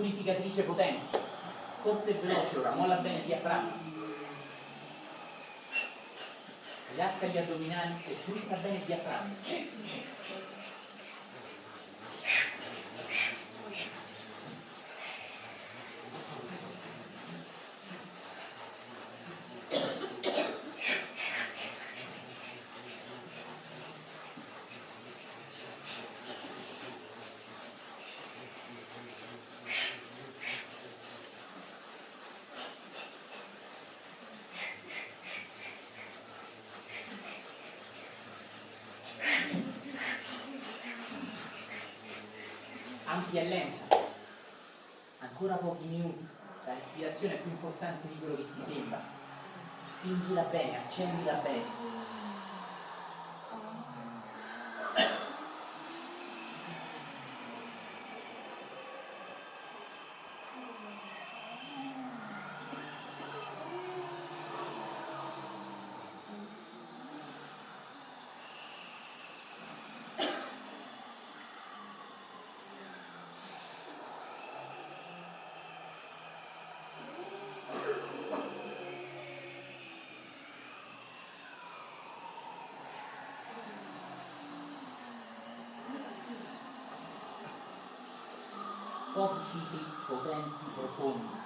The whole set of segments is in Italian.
purificatrice potente. Corta e veloce ora, molla bene il diaframma. Rilassa gli addominali e frusta bene il diaframma. ampia e lenta. Ancora pochi minuti. La respirazione è più importante di quello che ti sembra. Spingila bene, accendila bene. Pochi cicli potenti, profondi.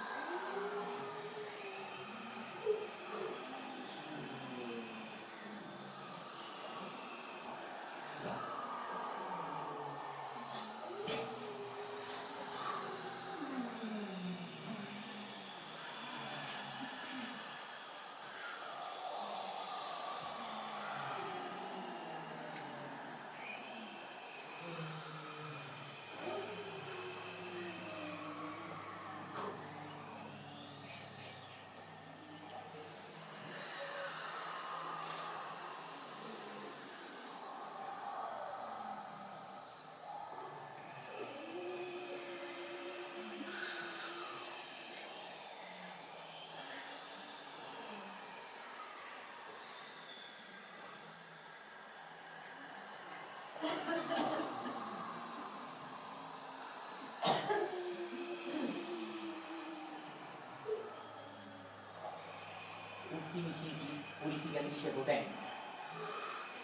Ultimi cicli, purificatrice potente.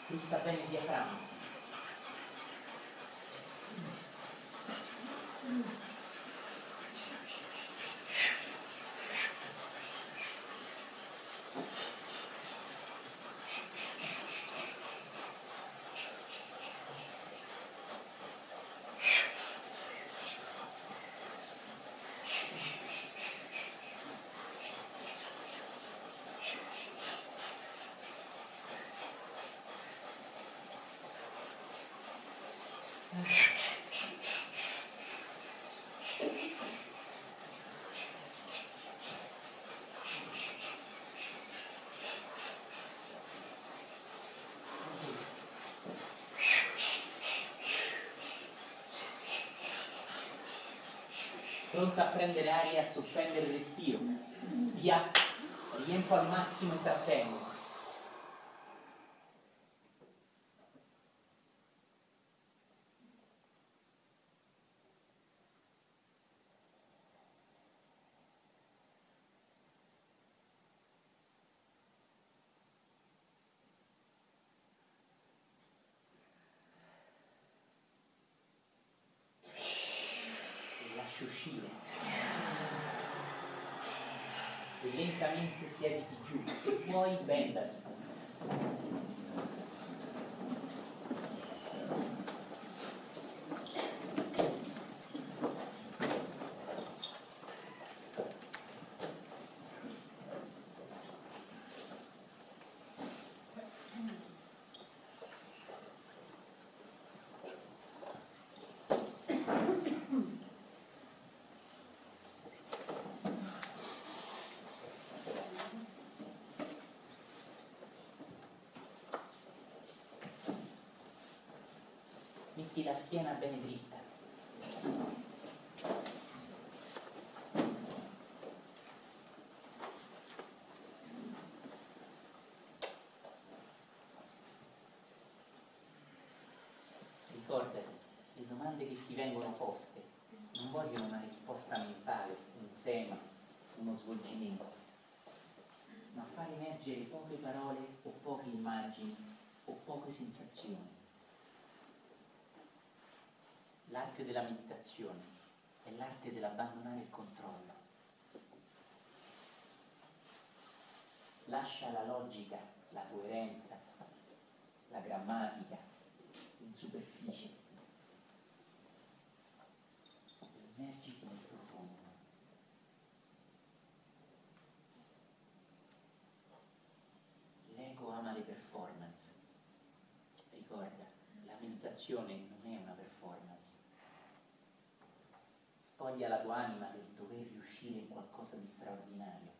Frusta bene il diaframma. Pronta a prendere aria e a sospendere il respiro. Via, riempio al massimo e trattengo. lasci uscire. E lentamente siediti giù, se puoi bendati. metti la schiena bene dritta. Ricordati, le domande che ti vengono poste non vogliono una risposta mentale, un tema, uno svolgimento, ma far emergere poche parole o poche immagini o poche sensazioni. L'arte della meditazione è l'arte dell'abbandonare il controllo. Lascia la logica, la coerenza, la grammatica in superficie immergi nel profondo. L'ego ama le performance. Ricorda, la meditazione non è una performance. Spoglia la tua anima del dover riuscire in qualcosa di straordinario.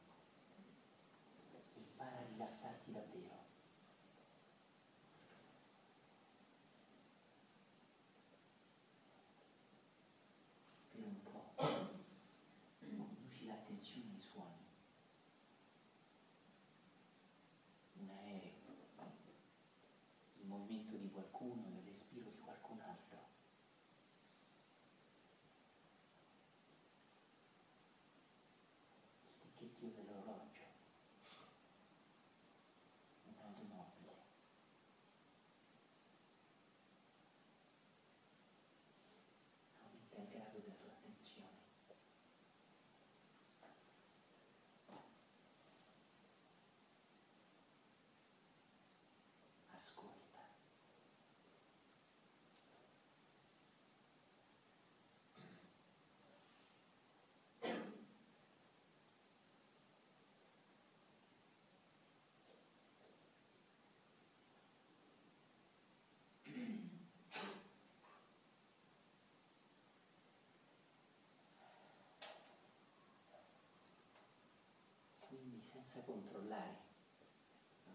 Senza controllare,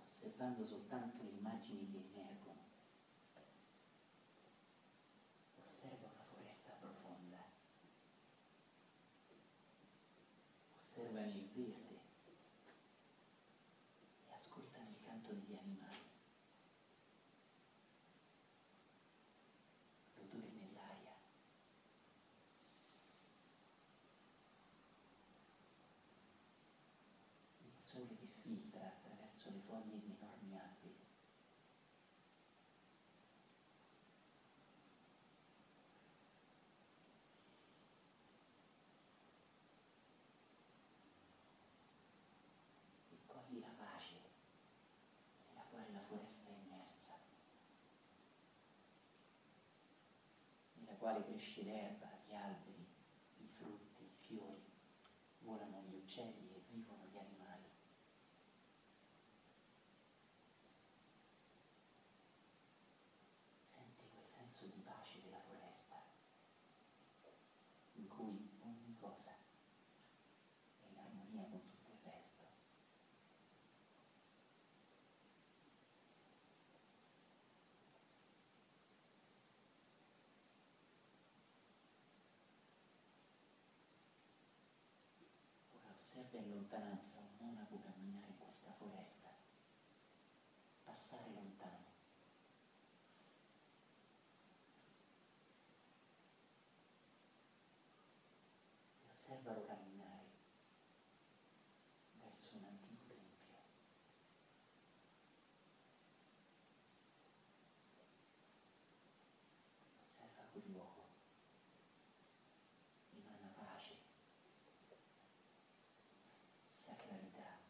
osservando soltanto le immagini che emergono. Osserva una foresta profonda, osserva nel verde e ascolta nel canto degli animali. sole che filtra attraverso le foglie di enormi alberi. E cogli la pace nella quale la foresta è immersa, nella quale cresce gli alberi, i frutti, i fiori, volano gli uccelli e vivono gli animali. senso di pace della foresta, in cui ogni cosa è in armonia con tutto il resto. Ora osserva in lontananza un monaco camminare in questa foresta, passare lontano. osservalo camminare verso un antico tempio. Osserva quel luogo, emana pace, sacralità.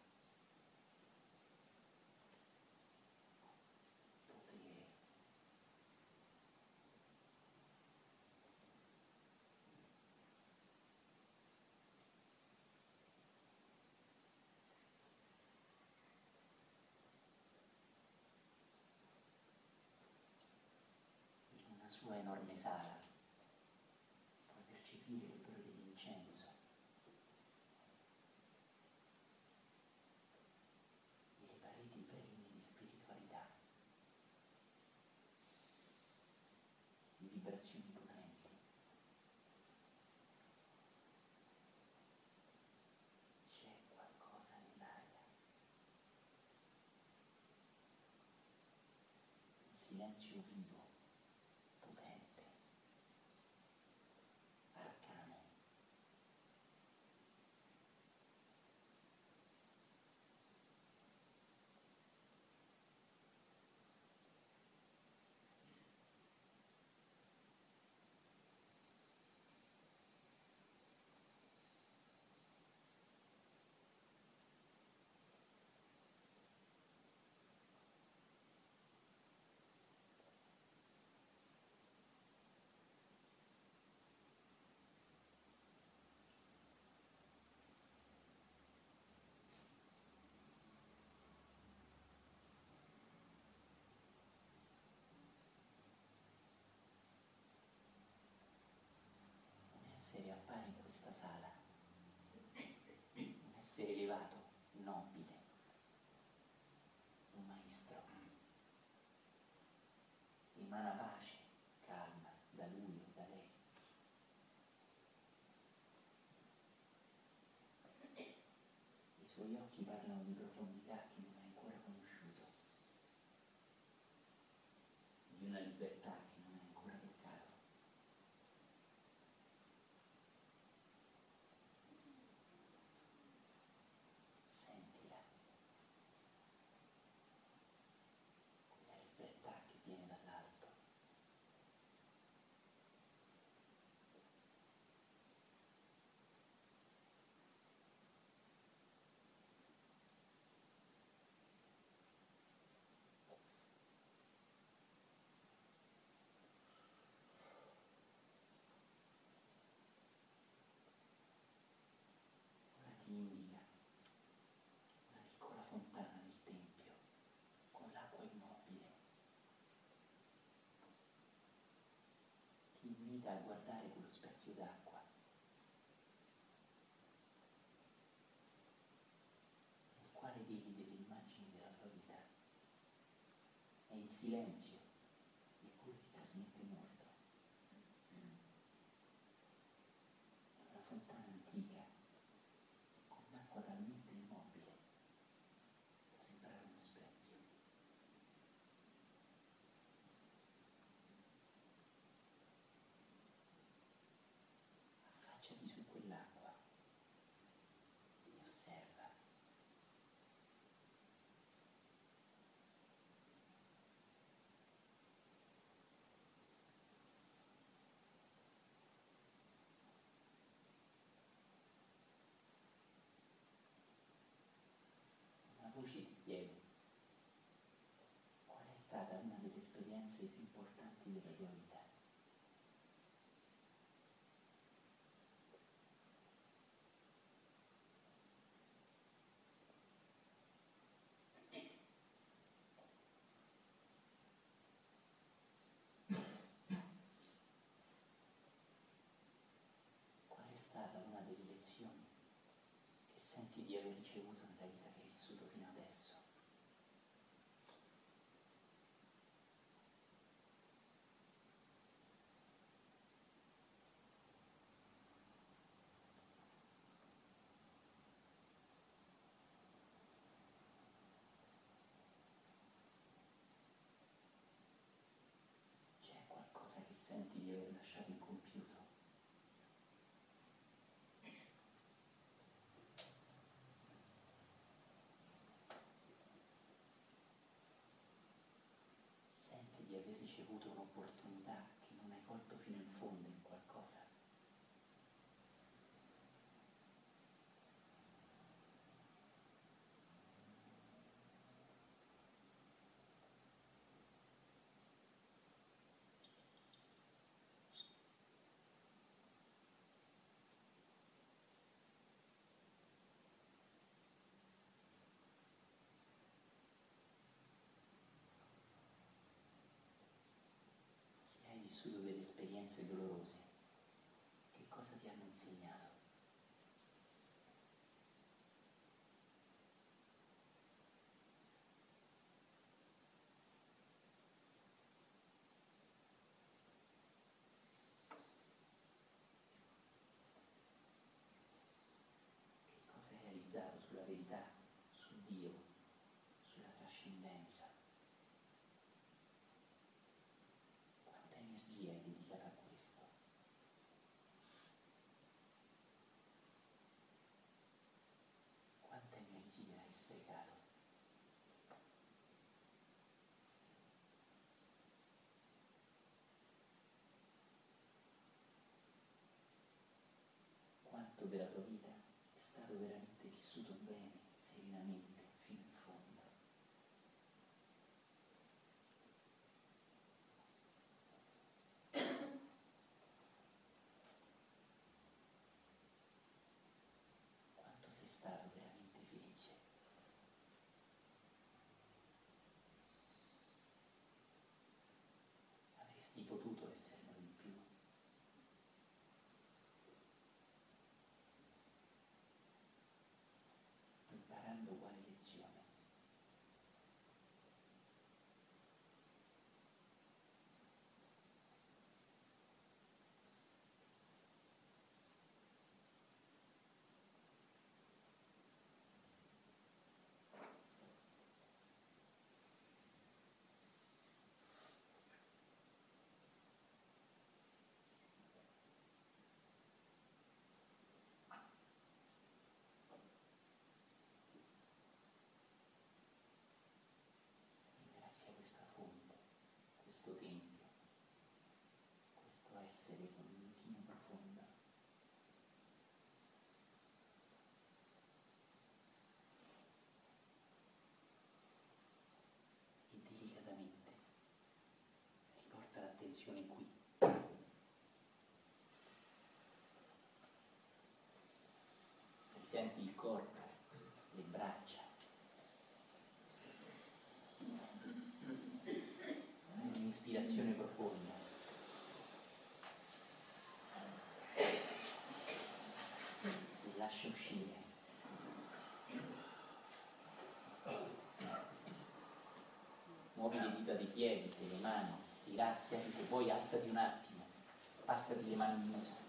sua enorme sala, puoi percepire l'odore dell'incenso. E le pareti pregne di spiritualità, di vibrazioni potenti. C'è qualcosa nell'aria. Un silenzio vivo potente, dello specchio d'acqua. Il quale vedi delle immagini della tua vita. È in silenzio. sido importante y relevante. бути в аеропорту. vissuto delle esperienze dolorose. della tua vita è stato veramente vissuto bene, serenamente. Direzione qui. Senti il corpo, le braccia. Un'ispirazione profonda. E lascia uscire. Muovi le dita dei piedi, delle mani, stiracchiati, se vuoi alzati un attimo, passati le mani in viso.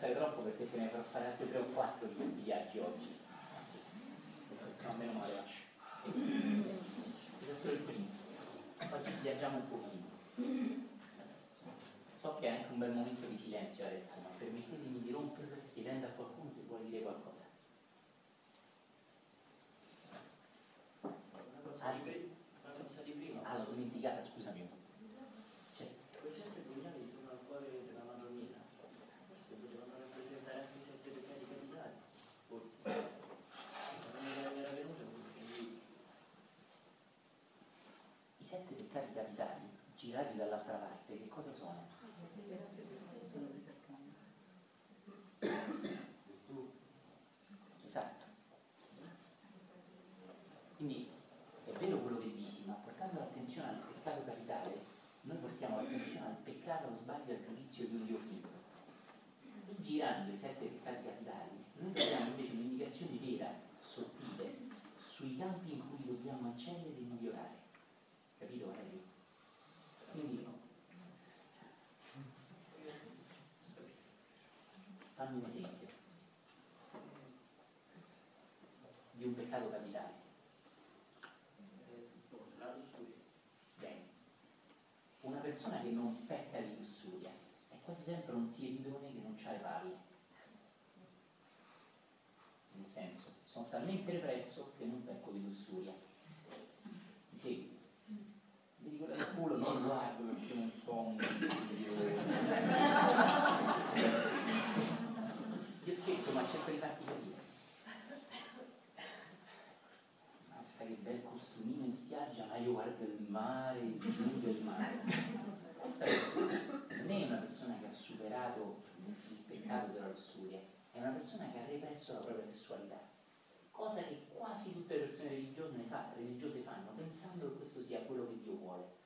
Rilassare troppo perché te ne farò fare altri 3 o 4 di questi viaggi oggi. Nel senso, almeno male lascio. Questo è solo il primo. Oggi viaggiamo un pochino. So che è anche un bel momento di silenzio adesso, ma permettetemi di romperlo chiedendo a qualcuno se vuole dire qualcosa. Una cosa, di, pri- una cosa di prima. Ah, l'ho dimenticata, scusami. Cioè, Quei sette pugnali sono al cuore della Madonnina. Forse potevano rappresentare anche i sette peccati capitali. Forse. Non mi era- mi era venuto perché lì i sette peccati capitali, girati dall'altra parte, che cosa sono? sono disercando. Esatto. Quindi è vero quello che dici, ma portando l'attenzione al peccato capitale, noi portiamo l'attenzione al peccato, allo sbaglio, al giudizio di un Dio figlio. E girando i sette peccati capitali, noi troviamo invece un'indicazione vera, sottile, sui campi in cui dobbiamo eccellere e migliorare. Capito Aurelio? Quindi fammi un esempio di un peccato capitale. Bene. Una persona che non pecca di lussuria è quasi sempre un tiridone che non c'ha le palle. Nel senso, sono talmente represso che non pecco di lussuria. Mi segui? Mi dico il culo non guardo perché non so un Io scherzo ma cerco di farti capire. Mazza che bel costumino in spiaggia, ma io guardo il mare, il blu del mare. Questa persona non è una persona che ha superato il peccato della lussuria, è una persona che ha represso la propria sessualità. Cosa che quasi tutte le persone religiose, fa- religiose fanno, pensando che questo sia quello che Dio vuole.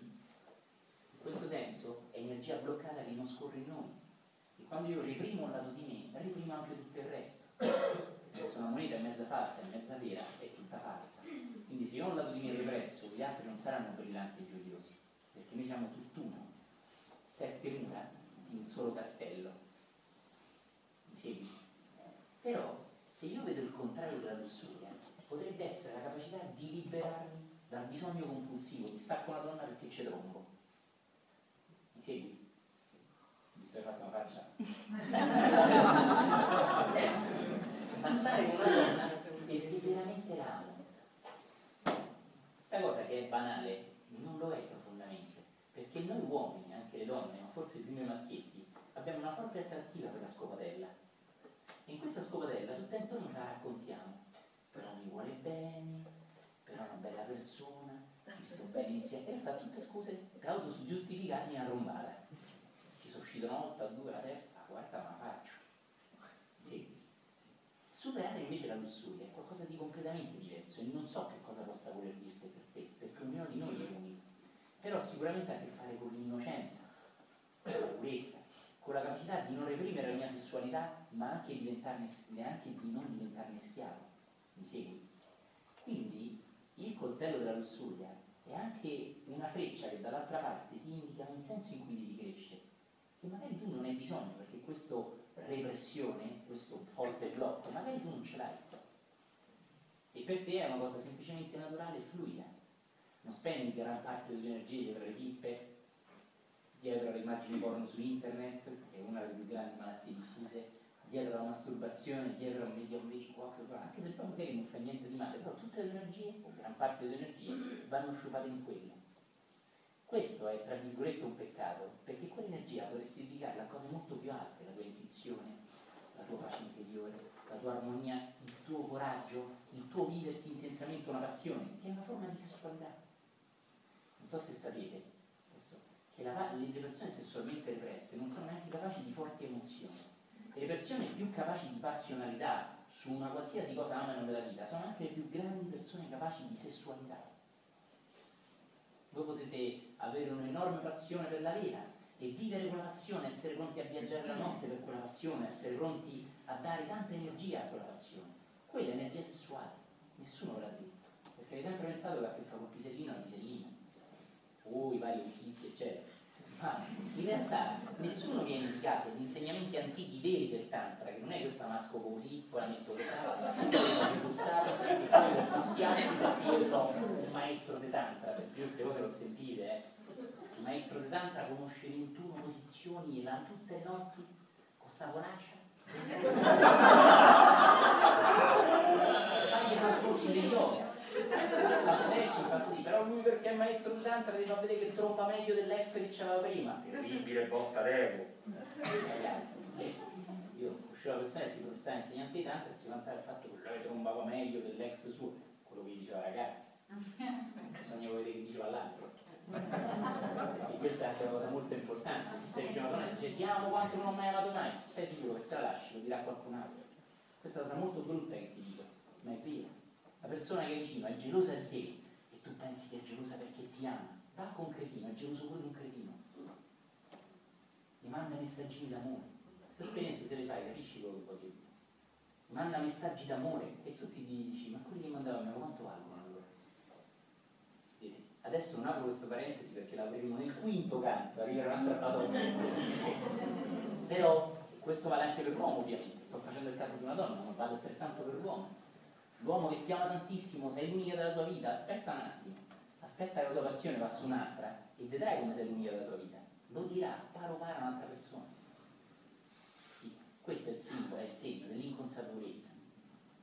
In questo senso è energia bloccata che non scorre in noi. E quando io reprimo un lato di me, reprimo anche tutto il resto. Se una moneta è mezza falsa e mezza vera, è tutta falsa. Quindi se io ho un lato di me represso, gli altri non saranno brillanti e gioiosi, perché noi siamo tutt'uno, sette mura di un solo castello. Mi segui? Però se io vedo il contrario della lussuria, potrebbe essere la capacità di liberarmi dal bisogno compulsivo di stare con una donna perché c'è trombo. Mi segui? Mi stai fatto una faccia? Ma stare con una donna perché veramente l'amo. Questa cosa che è banale non lo è profondamente, perché noi uomini, anche le donne, ma forse più noi maschietti, abbiamo una forte attrattiva per la scopatella. E in questa scopatella tutto intorno ce la raccontiamo. Però mi vuole bene, però è una bella persona, ci sto bene insieme. In realtà tutte scuse per autogiustificarmi una rombata. Ci sono uscito una volta, due, la terza, la quarta ma la faccio. Sì. Superare invece la lussuria è qualcosa di completamente diverso e non so che cosa possa voler perché ognuno di noi è unico. Però sicuramente ha a che fare con l'innocenza, con la purezza, con la capacità di non reprimere la mia sessualità, ma anche, neanche di non diventarne schiavo. Mi segui? Quindi il coltello della lussuria è anche una freccia che dall'altra parte ti indica un senso in cui devi crescere, che magari tu non hai bisogno, perché questa repressione, questo forte blocco, magari tu non ce l'hai. E per te è una cosa semplicemente naturale e fluida. Non spendi gran parte delle energie dietro le pippe, dietro alle immagini porno su internet, che è una delle più grandi malattie diffuse, dietro alla masturbazione, dietro a un media anche se poi magari non fa niente di male, però tutte le energie, o gran parte delle energie, vanno sciupate in quello. Questo è tra virgolette un peccato, perché quell'energia potresti dedicarla a cose molto più alte, la tua intuizione, la tua pace interiore, la tua armonia, il tuo coraggio, il tuo viverti intensamente una passione, che è una forma di sessualità. So se sapete adesso, che la, le persone sessualmente represse non sono neanche capaci di forti emozioni. E le persone più capaci di passionalità su una qualsiasi cosa amano della vita sono anche le più grandi persone capaci di sessualità. Voi potete avere un'enorme passione per la vita e vivere quella passione, essere pronti a viaggiare la notte per quella passione, essere pronti a dare tanta energia a quella passione. Quella è energia sessuale, nessuno ve l'ha detto, perché avete sempre pensato che a che fare con pisellino o pisellina, o i vari orifizi, eccetera. Ma in realtà nessuno viene indicato gli insegnamenti antichi veri del Tantra, che non è questa masco così, poi la metto pesata, poi la gustare, e poi la schiaccio perché io sono un maestro di Tantra, perché io queste cose le ho sentite, eh. Il maestro di Tantra conosce 21 posizioni e la tutte le notti con sta bonaccia. Fagli fare corsi di yoga la stretching fa così, però lui perché è maestro di tantra ti fa vedere che tromba meglio dell'ex che c'aveva prima. Terribile botta d'ego. Io conoscevo una persona che si professava insegnante di tantra e si vantava il fatto che lui trombava meglio dell'ex suo, quello che diceva ragazza. Bisogna vedere che diceva l'altro. E questa è una cosa molto importante. Ti stai dicendo a una donna, dice ti amo quanto non ho mai amato mai. Stai sicuro che se la lasci lo dirà qualcun altro. Questa è una cosa molto brutta che ti dico, ma è vera. La persona che è vicino è gelosa di te e tu pensi che è gelosa perché ti ama. Va con un cretino, è geloso pure di un cretino. Mi manda messaggini d'amore. Queste esperienze se le fai, capisci quello che voglio dire. Manda messaggi d'amore e tu ti dici, ma quelli che mandavano quanto valgono allora? Vedete? Adesso non apro questa parentesi perché l'avremo nel quinto canto, arriverà un'altra parola. Però questo vale anche per l'uomo ovviamente, sto facendo il caso di una donna, ma vale altrettanto per l'uomo l'uomo che ti ama tantissimo, sei l'unica della tua vita, aspetta un attimo, aspetta che la tua passione va su un'altra e vedrai come sei l'unica della tua vita. Lo dirà paro paro un'altra persona. Questo è il simbolo, è il segno dell'inconsapevolezza.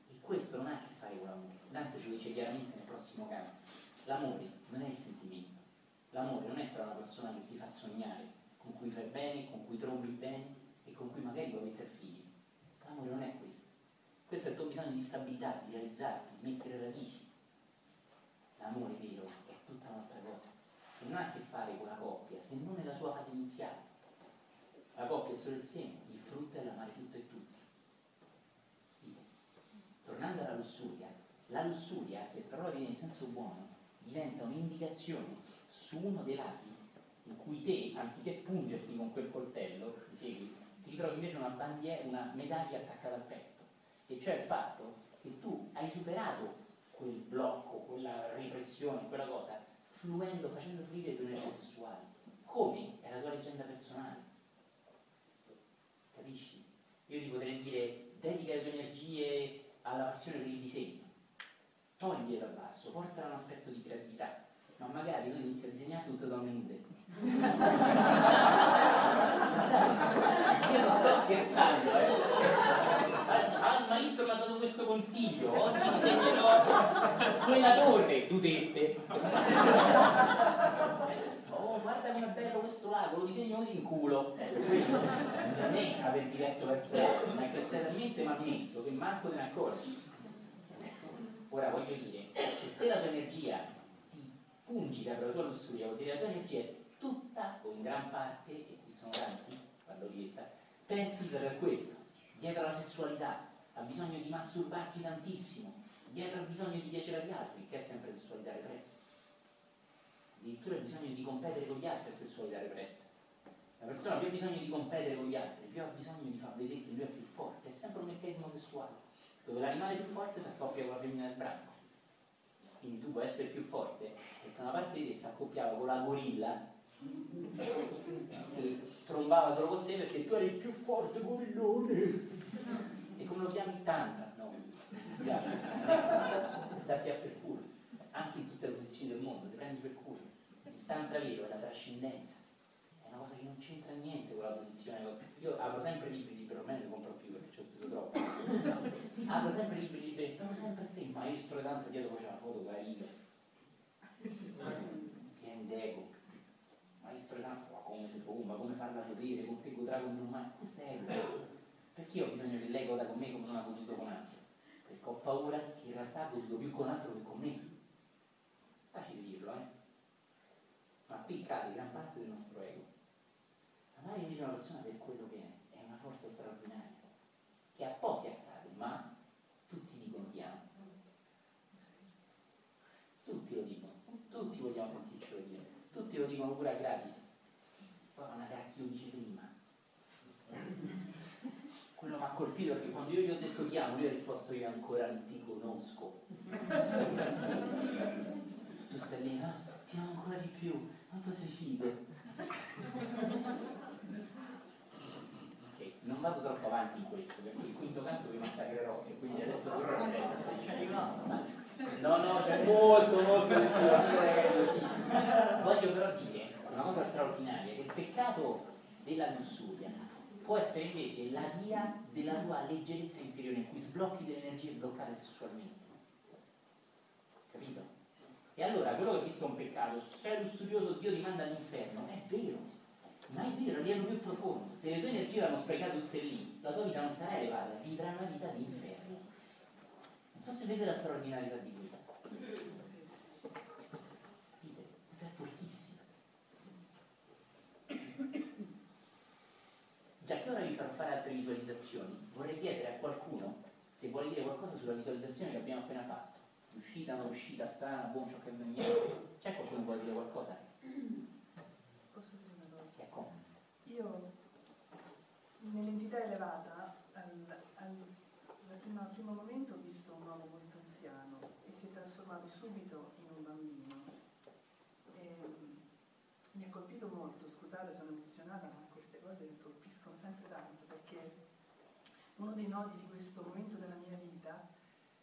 E questo non ha a che fare con l'amore. Dante lo dice chiaramente nel prossimo canto. L'amore non è il sentimento. L'amore non è tra una persona che ti fa sognare, con cui fai bene, con cui trombi bene e con cui magari vuoi mettere figli. L'amore non è questo. Questo è il tuo bisogno di stabilità, di realizzarti, di mettere radici. L'amore vero è tutta un'altra cosa. E non ha a che fare con la coppia, se non nella sua fase iniziale. La coppia è solo il seme, il frutto è l'amare tutto e tutti. Tornando alla lussuria, la lussuria, se però viene in senso buono, diventa un'indicazione su uno dei lati in cui te, anziché pungerti con quel coltello, ti segui, ti ritrovi invece una, bandiera, una medaglia attaccata al petto e cioè il fatto che tu hai superato quel blocco, quella repressione, quella cosa, fluendo, facendo fluire le tue energie sessuali. Come? È la tua leggenda personale. Capisci? Io ti potrei dire, dedica le tue energie alla passione per il disegno. Togli dal basso, portala a un aspetto di creatività. Ma magari tu inizi a disegnare tutte donne nude. Io non sto scherzando, eh maestro mi ha dato questo consiglio, oggi disegnerò quella torre, dudette. oh, guarda come è bello questo lago, lo disegno così in culo. Se non è aver diretto verso ma è che sei talmente malmesso che manco te ne accorgi. Ora voglio dire che se la tua energia ti pungica per la tua lussuria, vuol dire la tua energia è tutta o in gran parte, e qui sono tanti, quando diventa, pensi per questo dietro alla sessualità, ha bisogno di masturbarsi tantissimo, dietro al bisogno di piacere agli altri, che è sempre sessualità repressa. Addirittura ha bisogno di competere con gli altri è sessualità repressa. La persona più ha bisogno di competere con gli altri, più ha bisogno di far vedere che lui è più forte, è sempre un meccanismo sessuale, dove l'animale più forte si accoppia con la femmina del branco. Quindi tu puoi essere più forte, perché una parte di te si accoppiava con la gorilla che trombava solo con te perché tu eri il più forte gorillone come lo chiami tantra? No, mi spiace. Sta più per culo. Anche in tutte le posizioni del mondo, ti prendi per culo. Il tantra vero è la trascendenza. È una cosa che non c'entra niente con la posizione. Io apro sempre libri liberi, ormai ne compro più perché ci ho speso troppo. apro sempre libri liberi, trovo sempre se il maestro di tantra dietro c'è la foto con la riga. Pieni d'ego. Maestro di tantra, come si bomba, come farla vedere, con te godrà come un umano. Questo è ego. Perché io ho bisogno che lei goda con me come non ha goduto con altri? Perché ho paura che in realtà ha goduto più con altro che con me. Facile dirlo, eh? Ma qui cade gran parte del nostro ego. Amare invece una persona per quello che è, è una forza straordinaria, che a pochi accade, ma tutti dicono ti amo. Tutti lo dicono, tutti vogliamo sentircelo dire, tutti lo dicono pure a gratis. Poi una cacchio dice prima. Quello mi ha colpito perché quando io gli ho detto ti amo, lui ha risposto io ancora non ti conosco. tu stai lì, ah, ti amo ancora di più, quanto sei figo. ok, non vado troppo avanti in questo, perché il quinto canto vi massacrerò e quindi adesso dovrò. No, no, c'è molto, molto di più, sì. Voglio però dire una cosa straordinaria, che il peccato della lussuria può essere invece la via della tua leggerezza interiore in cui sblocchi delle energie bloccate sessualmente. Capito? E allora quello che ho visto è un peccato, sei lo studioso, Dio ti manda all'inferno, è vero, ma è vero, a livello più profondo. Se le tue energie vanno sprecate tutte lì, la tua vita non sarà elevata, vivrai una vita di inferno. Non so se vedete la straordinarietà di questo. Capite? Questo è fortissimo. Già che ora vi farò fare altre visualizzazioni, vorrei chiedere a qualcuno se vuole dire qualcosa sulla visualizzazione che abbiamo appena fatto uscita, non uscita, strana, buon ciò che veniva. C'è qualcuno che vuole dire qualcosa? Posso dire una cosa? Si accomodi. Io nell'entità elevata al, al, primo, al primo momento ho visto un uomo molto anziano e si è trasformato subito in un bambino. E, mi ha colpito molto, scusate sono emozionata, ma queste cose mi colpiscono sempre tanto perché uno dei nodi di questo momento della mia vita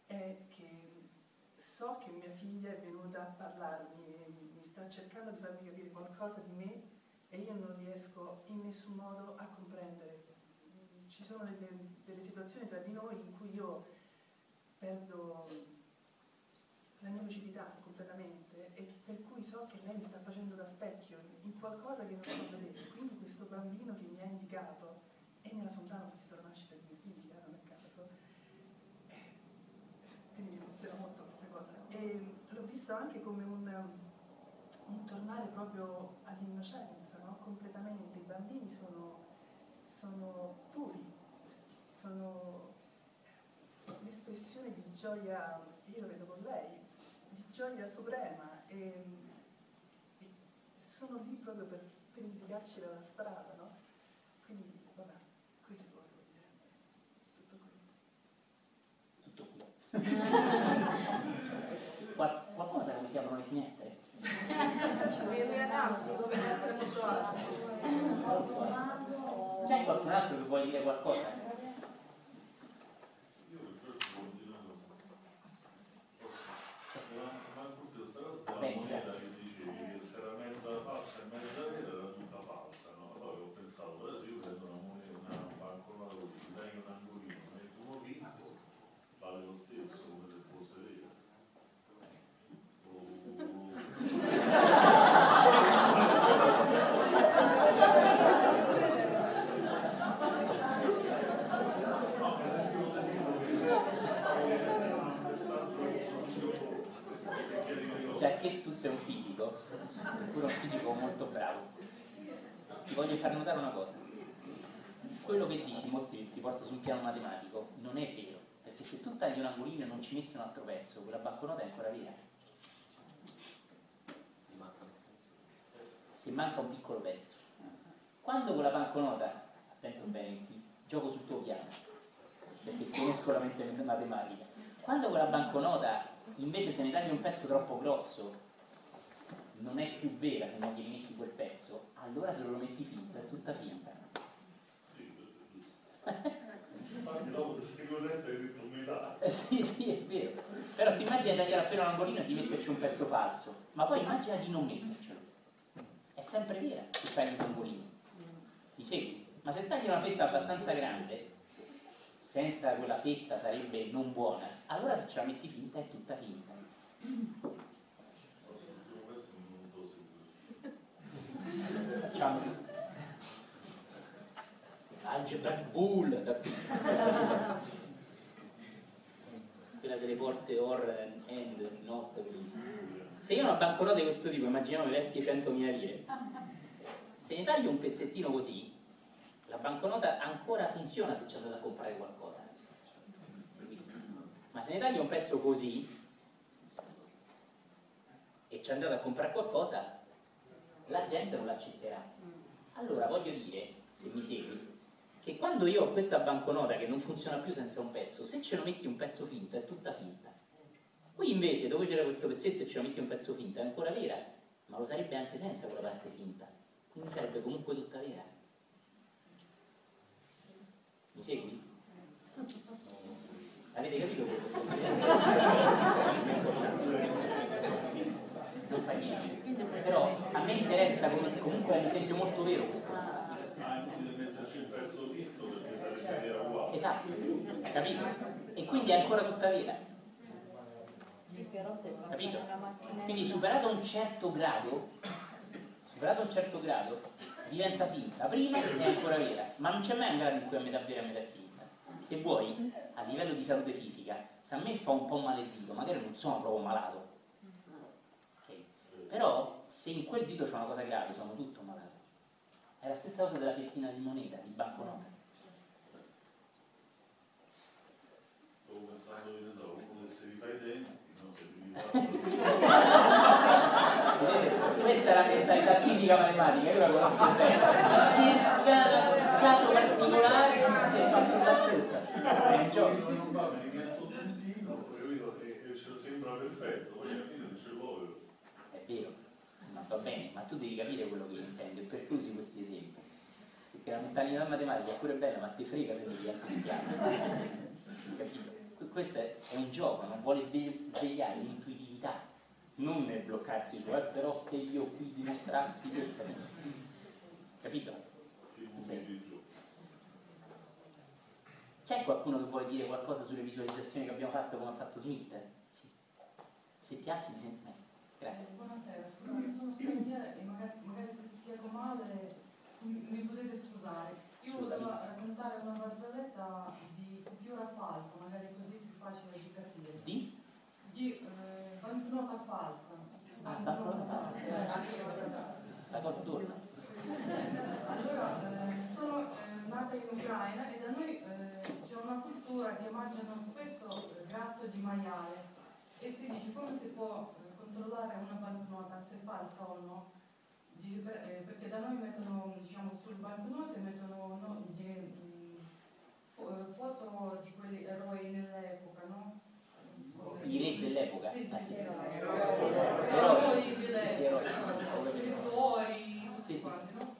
è che so che mia figlia è venuta a parlarmi mi sta cercando di farmi capire qualcosa di me e io non riesco in nessun modo a comprendere. Ci sono delle, delle situazioni tra di noi in cui io perdo la mia lucidità completamente e per cui so che lei mi sta facendo da specchio in qualcosa che non so vedere. Quindi questo bambino che mi ha indicato è nella fontana ho visto la nascita di mia figlia, non a caso. Eh, quindi mi emoziona molto questa cosa. E l'ho visto anche come un, un tornare proprio all'innocenza, no? completamente. I bambini sono, sono puri, sono l'espressione di gioia, io lo vedo con lei, di gioia suprema e, e sono lì proprio per, per indicarci la strada, no? Quindi, vabbè, questo volevo dire. Tutto qui. Tutto qui. Si aprono le finestre? C'è qualcun altro che vuole dire qualcosa? Io per questo vuol dire una cosa. Ma, ma così questa cosa Beh, della moneta grazie. che dicevi che se era mezza falsa e mezza vera era tutta falsa, no? Allora ho pensato, adesso io prendo una moneta, una banconota così, dai un angolino, metto uno pinto, vale lo stesso come se fosse vera. Oh. No, per esempio, lo dico che pensavo che era un messaggio così io chiedi che cosa. Già che tu sei un fisico, pure un fisico molto bravo, ti voglio far notare una cosa. Quello che dici, molti ti porto sul piano matematico, non è vero, perché se tu tagli un angolino e non ci metti un altro pezzo, quella banconota è ancora vera. Se manca un piccolo pezzo. Quando quella banconota, attento bene, ti gioco sul tuo piano, perché conosco la mente matematica, quando quella banconota invece se ne tagli un pezzo troppo grosso non è più vera se non gli metti quel pezzo, allora se lo metti finto è tutta finta. Sì, questo è giusto. Eh, sì, sì, è vero. Però ti immagini di tagliare appena un angolino e di metterci un pezzo falso, ma poi immagina di non mettercelo. È sempre vera se tagli un angolino. Mi segui? Ma se tagli una fetta abbastanza grande, senza quella fetta sarebbe non buona, allora se ce la metti finta è tutta finta. Seguo. Facciamo algebra bull da qui. Quella delle porte or and not. Se io ho una banconota di questo tipo, immaginiamo le vecchie 100.000 lire, se ne taglio un pezzettino così, la banconota ancora funziona se ci andate a comprare qualcosa. Ma se ne taglio un pezzo così e ci andate a comprare qualcosa, la gente non l'accetterà. Allora voglio dire, se mi segui, che quando io ho questa banconota che non funziona più senza un pezzo, se ce lo metti un pezzo finto è tutta finta. Qui invece dove c'era questo pezzetto e ce lo metti un pezzo finto è ancora vera, ma lo sarebbe anche senza quella parte finta, quindi sarebbe comunque tutta vera. Mi segui? Avete capito quello che sto dicendo? Non fa niente. Però a me interessa comunque è un esempio molto vero questo. Pezzo finto perché sarebbe vera uguale. Esatto, capito? E quindi è ancora tutta vera, Sì, però se passa capito? Quindi superato un certo grado, superato un certo grado, diventa finta. Prima è ancora vera, ma non c'è mai un grado in cui a metà vera e a metà finta. Se vuoi, a livello di salute fisica, se a me fa un po' male il dito, magari non sono proprio malato. Ok? Però se in quel dito c'è una cosa grave, sono tutto malato. È la stessa cosa della fettina di moneta, di banconota. Stavo pensando che uno che no? Se devi fare Vedete? Questa è la mentalità tipica matematica, io la conosco bene. Cerca caso particolare e fatto da tutta. È un gioco. non va, mi viene tutto un dito, capito? E, e ce lo sembra perfetto, poi alla fine non ce l'ho. È vero, ma va bene, ma tu devi capire quello che io intendo e per cui usi questi esempi. Perché la mentalità matematica è pure bella, ma ti frega se non diventi schiavo. Capito? Questo è un gioco, non vuole sve- svegliare l'intuitività, non nel bloccarsi eh, però se io qui dimostrassi che... Capito? Sì. C'è qualcuno che vuole dire qualcosa sulle visualizzazioni che abbiamo fatto come ha fatto Smith? Sì. Se ti alzi ti senti meglio. Grazie. Buonasera, scusate, sono straniera e magari, magari se spiego male mi, mi potete scusare. Io volevo raccontare una barzelletta di fiora falsa, magari così è più facile di capire. Di? Di eh, banknota falsa. Ah, banknota falsa. La cosa torna. Allora, eh, sono eh, nata in Ucraina e da noi eh, c'è una cultura che mangiano spesso eh, grasso di maiale e si dice come si può eh, controllare una banknota se è falsa o no. Dice, per- eh, perché da noi mettono, diciamo, sul banknote mettono no, di- mm, fo- eh, foto di quegli eroi nell'epoca, no? I re dell'epoca? Sì, sì, Ah, sì, sì, eroi Eroi. Sì, dell'epoca. eroi. Scrittori, tutti quanti, no?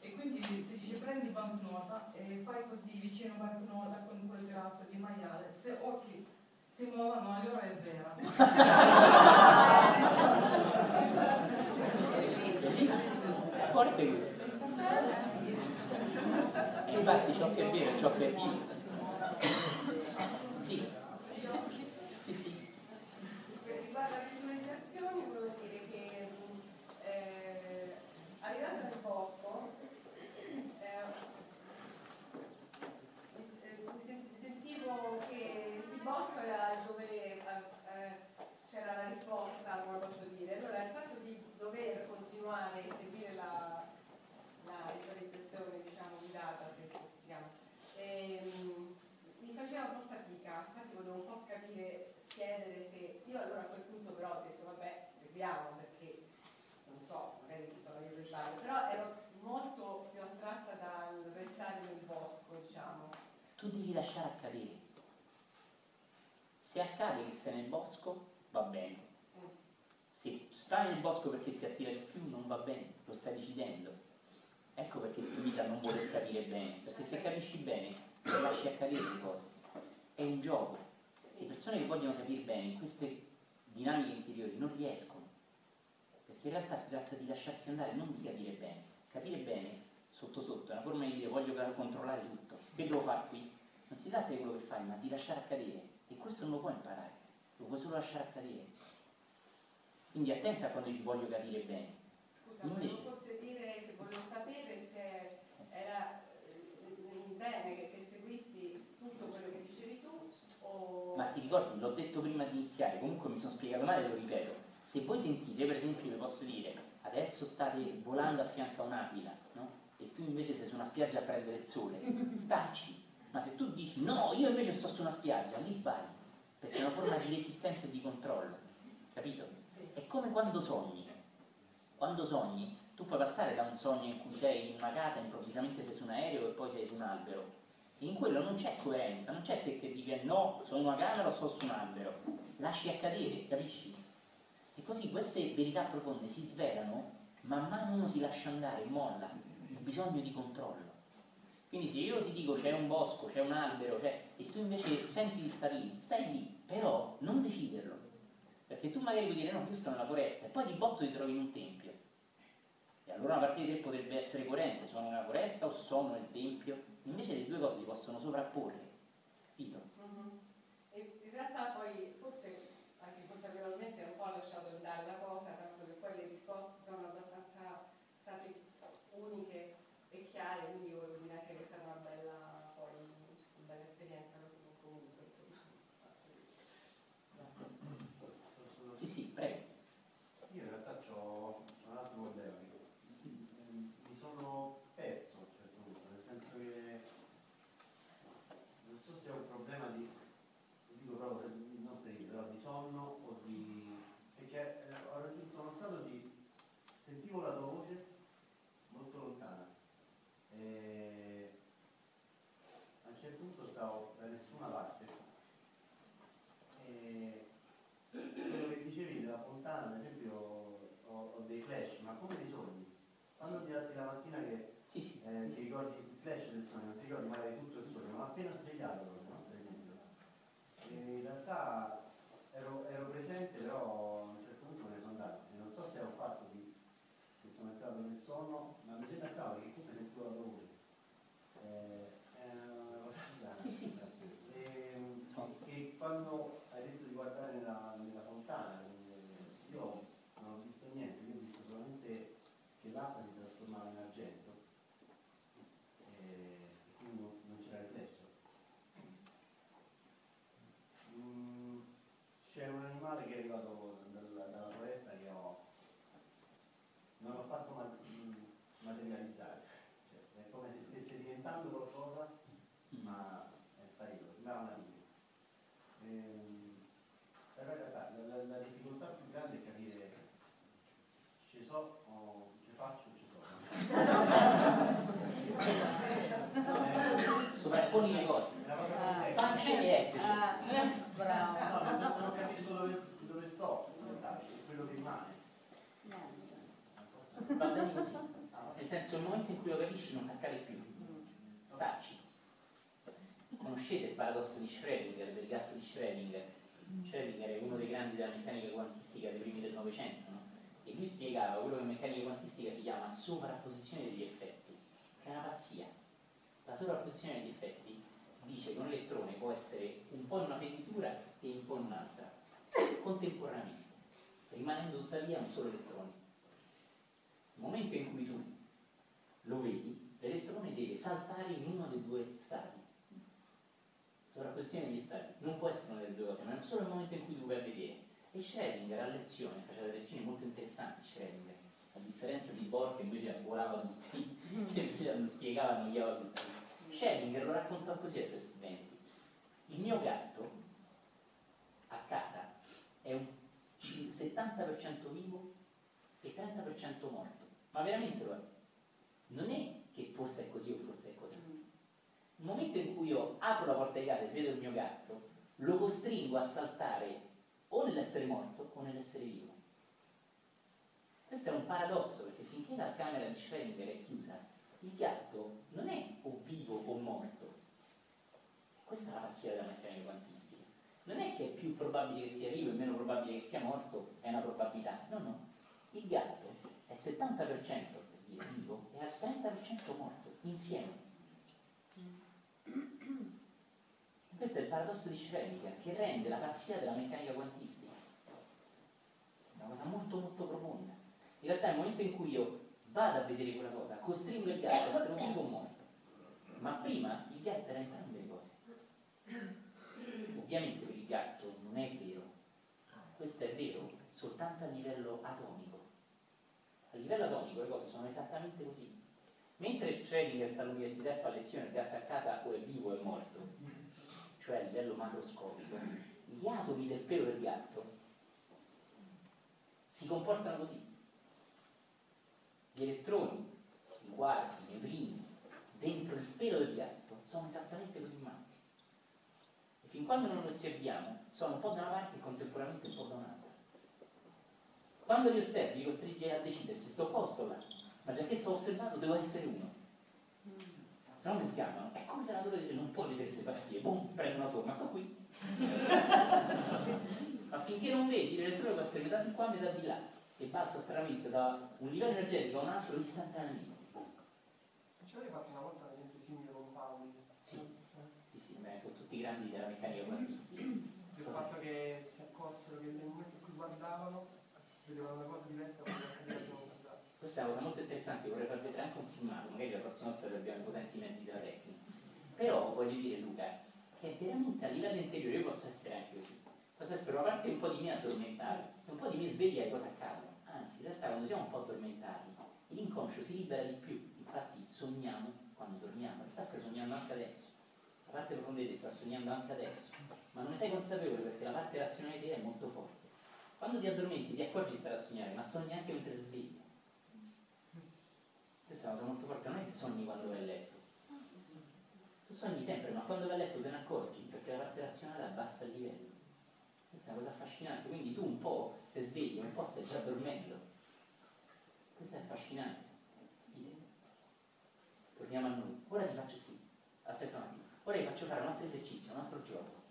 E quindi si dice prendi banknota e fai così vicino banknota con quel grasso di maiale, se occhi si muovono allora è vera. Forte questo. E infatti ciò che è vero è ciò che è vivo. Sì. Sì, sì. Per riguardo alle visualizzazioni volevo dire che eh, arrivando nel bosco eh, mi- eh, mi sen- sentivo che il bosco era dove eh, c'era la risposta, come posso dire. Allora il fatto di dover continuare a seguire la, la visualizzazione diciamo guidata, se così si chiama, ehm, mi faceva un po' fatica, infatti volevo un po' capire, chiedere se io allora a quel punto però ho detto vabbè seguiamo perché non so, magari sono io che sbaglio, però ero molto più attratta dal restare nel bosco, diciamo. Tu devi lasciare accadere. Se accade che sei nel bosco, va bene. Se stai nel bosco perché ti attira di più, non va bene, lo stai decidendo. Ecco perché ti invita a non voler capire bene, perché se capisci bene, lo lasci accadere le cose. È un gioco. Le persone che vogliono capire bene queste dinamiche interiori non riescono, perché in realtà si tratta di lasciarsi andare, non di capire bene. Capire bene, sotto sotto, è una forma di dire voglio controllare tutto. Che devo fare qui? Non si tratta di quello che fai, ma di lasciare accadere. E questo non lo puoi imparare, lo puoi solo lasciare accadere. Quindi attenta quando ci voglio capire bene. Scusa, volevo forse dire che volevo sapere se era eh, bene che, che seguissi tutto quello che dicevi tu o... Ma ti ricordi, l'ho detto prima di iniziare, comunque mi sono spiegato male, lo ripeto. Se voi sentite, per esempio, vi posso dire, adesso state volando a fianco a un'aquila, no? E tu invece sei su una spiaggia a prendere il sole, stacci. Ma se tu dici no, io invece sto su una spiaggia, lì sbagli, perché è una forma di resistenza e di controllo, capito? È come quando sogni. Quando sogni, tu puoi passare da un sogno in cui sei in una casa, improvvisamente sei su un aereo e poi sei su un albero. E in quello non c'è coerenza, non c'è te che dice no, sono in una camera o sto su un albero. Lasci accadere, capisci? E così queste verità profonde si svelano man mano uno si lascia andare, molla il bisogno di controllo. Quindi se io ti dico c'è un bosco, c'è un albero, c'è, e tu invece senti di stare lì, stai lì, però non deciderlo. Perché tu magari puoi dire no, io sto nella foresta e poi di botto ti trovi in un tempio. E allora una parte di te potrebbe essere coerente, sono nella foresta o sono nel tempio. Invece le due cose si possono sovrapporre. Capito? Mhm. E in realtà poi forse anche consapevolmente un po' ho lasciato andare la cosa, tanto che poi le risposte sono abbastanza state uniche e chiare, quindi volevo dire anche che è stata una bella, poi, una bella esperienza comunque, insomma. Sì, sì, prego. Io in realtà ho un altro problema. Mi sono perso a un certo punto, nel senso che non so se è un problema di, dico proprio, non per io, però di sonno o di... perché eh, ho raggiunto uno stato di... sentivo la tua voce molto lontana e a un certo punto stavo da nessuna parte e quello che dicevi della fontana, ad esempio, ho, ho dei flash, ma come dei sogni? Quando ti alzi la mattina che Sì, sì. eh, sì, ti ricordi il flash del sogno, non ti ricordi magari tutto il sogno, ma appena svegliato no? per esempio. E in realtà ero, ero presente, però a un certo punto me ne sono andato. E non so se un fatto di che sono entrato nel sonno, ma mi sembra strano perché comunque sentivo la tua voce. Eh, è una cosa strana. Sì, sì. E, e quando hai detto di guardare nella, nella fontana, eh, io non ho visto niente, io ho visto solamente che l'acqua si trasformava in argento e, e quindi non, non c'era riflesso. Mm, c'è un animale che è arrivato dalla, dalla foresta che ho, non l'ho fatto ma- mm, materializzare, cioè, è come se stesse diventando qualcosa ma è sparito, sembrava una linea. Ehm, però in realtà la, la- la difficoltà più grande è capire ci so o ci faccio o ci so. Sovrapponi le cose. È una cosa Ah. più tecnica. Facci e esserci. Ah, bravo. No, nel senso non capisco dove, dove sto, in realtà, è quello che rimane. Va bene così. Senso, nel momento in cui lo capisci non accade più. Stacci. Conoscete il paradosso di Schrödinger, del gatto di Schrödinger? Schrödinger è uno dei grandi della meccanica quantistica dei primi del Novecento, no? E lui spiegava quello che in meccanica quantistica si chiama sovrapposizione degli effetti, che è una pazzia. La sovrapposizione degli effetti dice che un elettrone può essere un po' in una fenditura e un po' in un'altra, contemporaneamente, rimanendo tuttavia un solo elettrone. Nel momento in cui tu lo vedi, l'elettrone deve saltare in uno dei due stati. Sovrapposizione degli stati. Non può essere una delle due cose, ma è solo il momento in cui tu vai a vedere. E Schrödinger a lezione, faceva delle lezioni molto interessanti Schrödinger, a differenza di Bohr che invece volava tutti, che invece non spiegava, annoiava tutti. Schrödinger lo raccontò così ai suoi studenti. Il mio gatto a casa è un 70% vivo e 30% morto. Ma veramente lo è. Non è che forse è così o forse è così. Nel momento in cui io apro la porta di casa e vedo il mio gatto, lo costringo a saltare o nell'essere morto o nell'essere vivo. Questo è un paradosso perché finché la scamera di Schrödinger è chiusa, il gatto non è o vivo o morto, Questa è la pazzia della meccanica quantistica. Non è che è più probabile che sia vivo e meno probabile che sia morto, è una probabilità. No, no. Il gatto è il 70% dire vivo e al 30% morto, insieme. Questo è il paradosso di Schrödinger che rende la pazzia della meccanica quantistica. È una cosa molto molto profonda. In realtà nel momento in cui io vado a vedere quella cosa, costringo il gatto a essere un vivo o morto. Ma prima il gatto era entrambe le cose. Ovviamente per il gatto non è vero. Questo è vero soltanto a livello atomico. Livello atomico le cose sono esattamente così. Mentre Schrödinger sta all'università e fa lezione, il gatto a casa o è vivo o è morto, cioè a livello macroscopico, gli atomi del pelo del gatto si comportano così. Gli elettroni, i quarki, i neutrini, dentro il pelo del gatto sono esattamente così matti. E fin quando non osserviamo, sono un po' da una parte e contemporaneamente un po' da un'altra. Quando li osservi, li costringi a decidersi, sto posto là, ma già che sto osservato devo essere uno. Se no mi sgamano. È come se la natura dice non può vedere queste pazzie, boom, prende una forma, sto qui. ma finché non vedi l'elettrone può essere metà di qua, metà di là, e balza stranamente da un livello energetico a un altro istantaneamente. Ci avete fatto una volta un esempio simile con Pauli? Sì, sì, sì, beh, sono tutti grandi della meccanica quantistica. Il Cosa- fatto che si accorsero che nel momento in cui guardavano vedevano una cosa diversa da quello che avevano guardato. Questa cosa molto interessante, vorrei far vedere anche un filmato, magari la prossima volta abbiamo i potenti mezzi della tecnica. Però voglio dire Luca, che veramente a livello interiore io posso essere anche così. Posso essere una parte un po' di me addormentata, e un po' di me sveglia e cosa accade. Anzi, in realtà quando siamo un po' addormentati, l'inconscio si libera di più. Infatti sogniamo quando dormiamo, in realtà stai sognando anche adesso. La parte profonda di te sta sognando anche adesso, ma non ne sei consapevole perché la parte razionale di te è molto forte. Quando ti addormenti ti accorgi di stare a sognare, ma sogni anche mentre svegli. Questa è una cosa molto forte, non è che sogni quando vai a letto. Tu sogni sempre, ma quando vai a letto te ne accorgi, perché la parte razionale abbassa il livello. Questa è una cosa affascinante, quindi tu un po' sei sveglio, un po' stai già dormendo. Questo è affascinante. Torniamo a noi. Ora ti faccio, sì, aspetta un attimo. Ora ti faccio fare un altro esercizio, un altro gioco.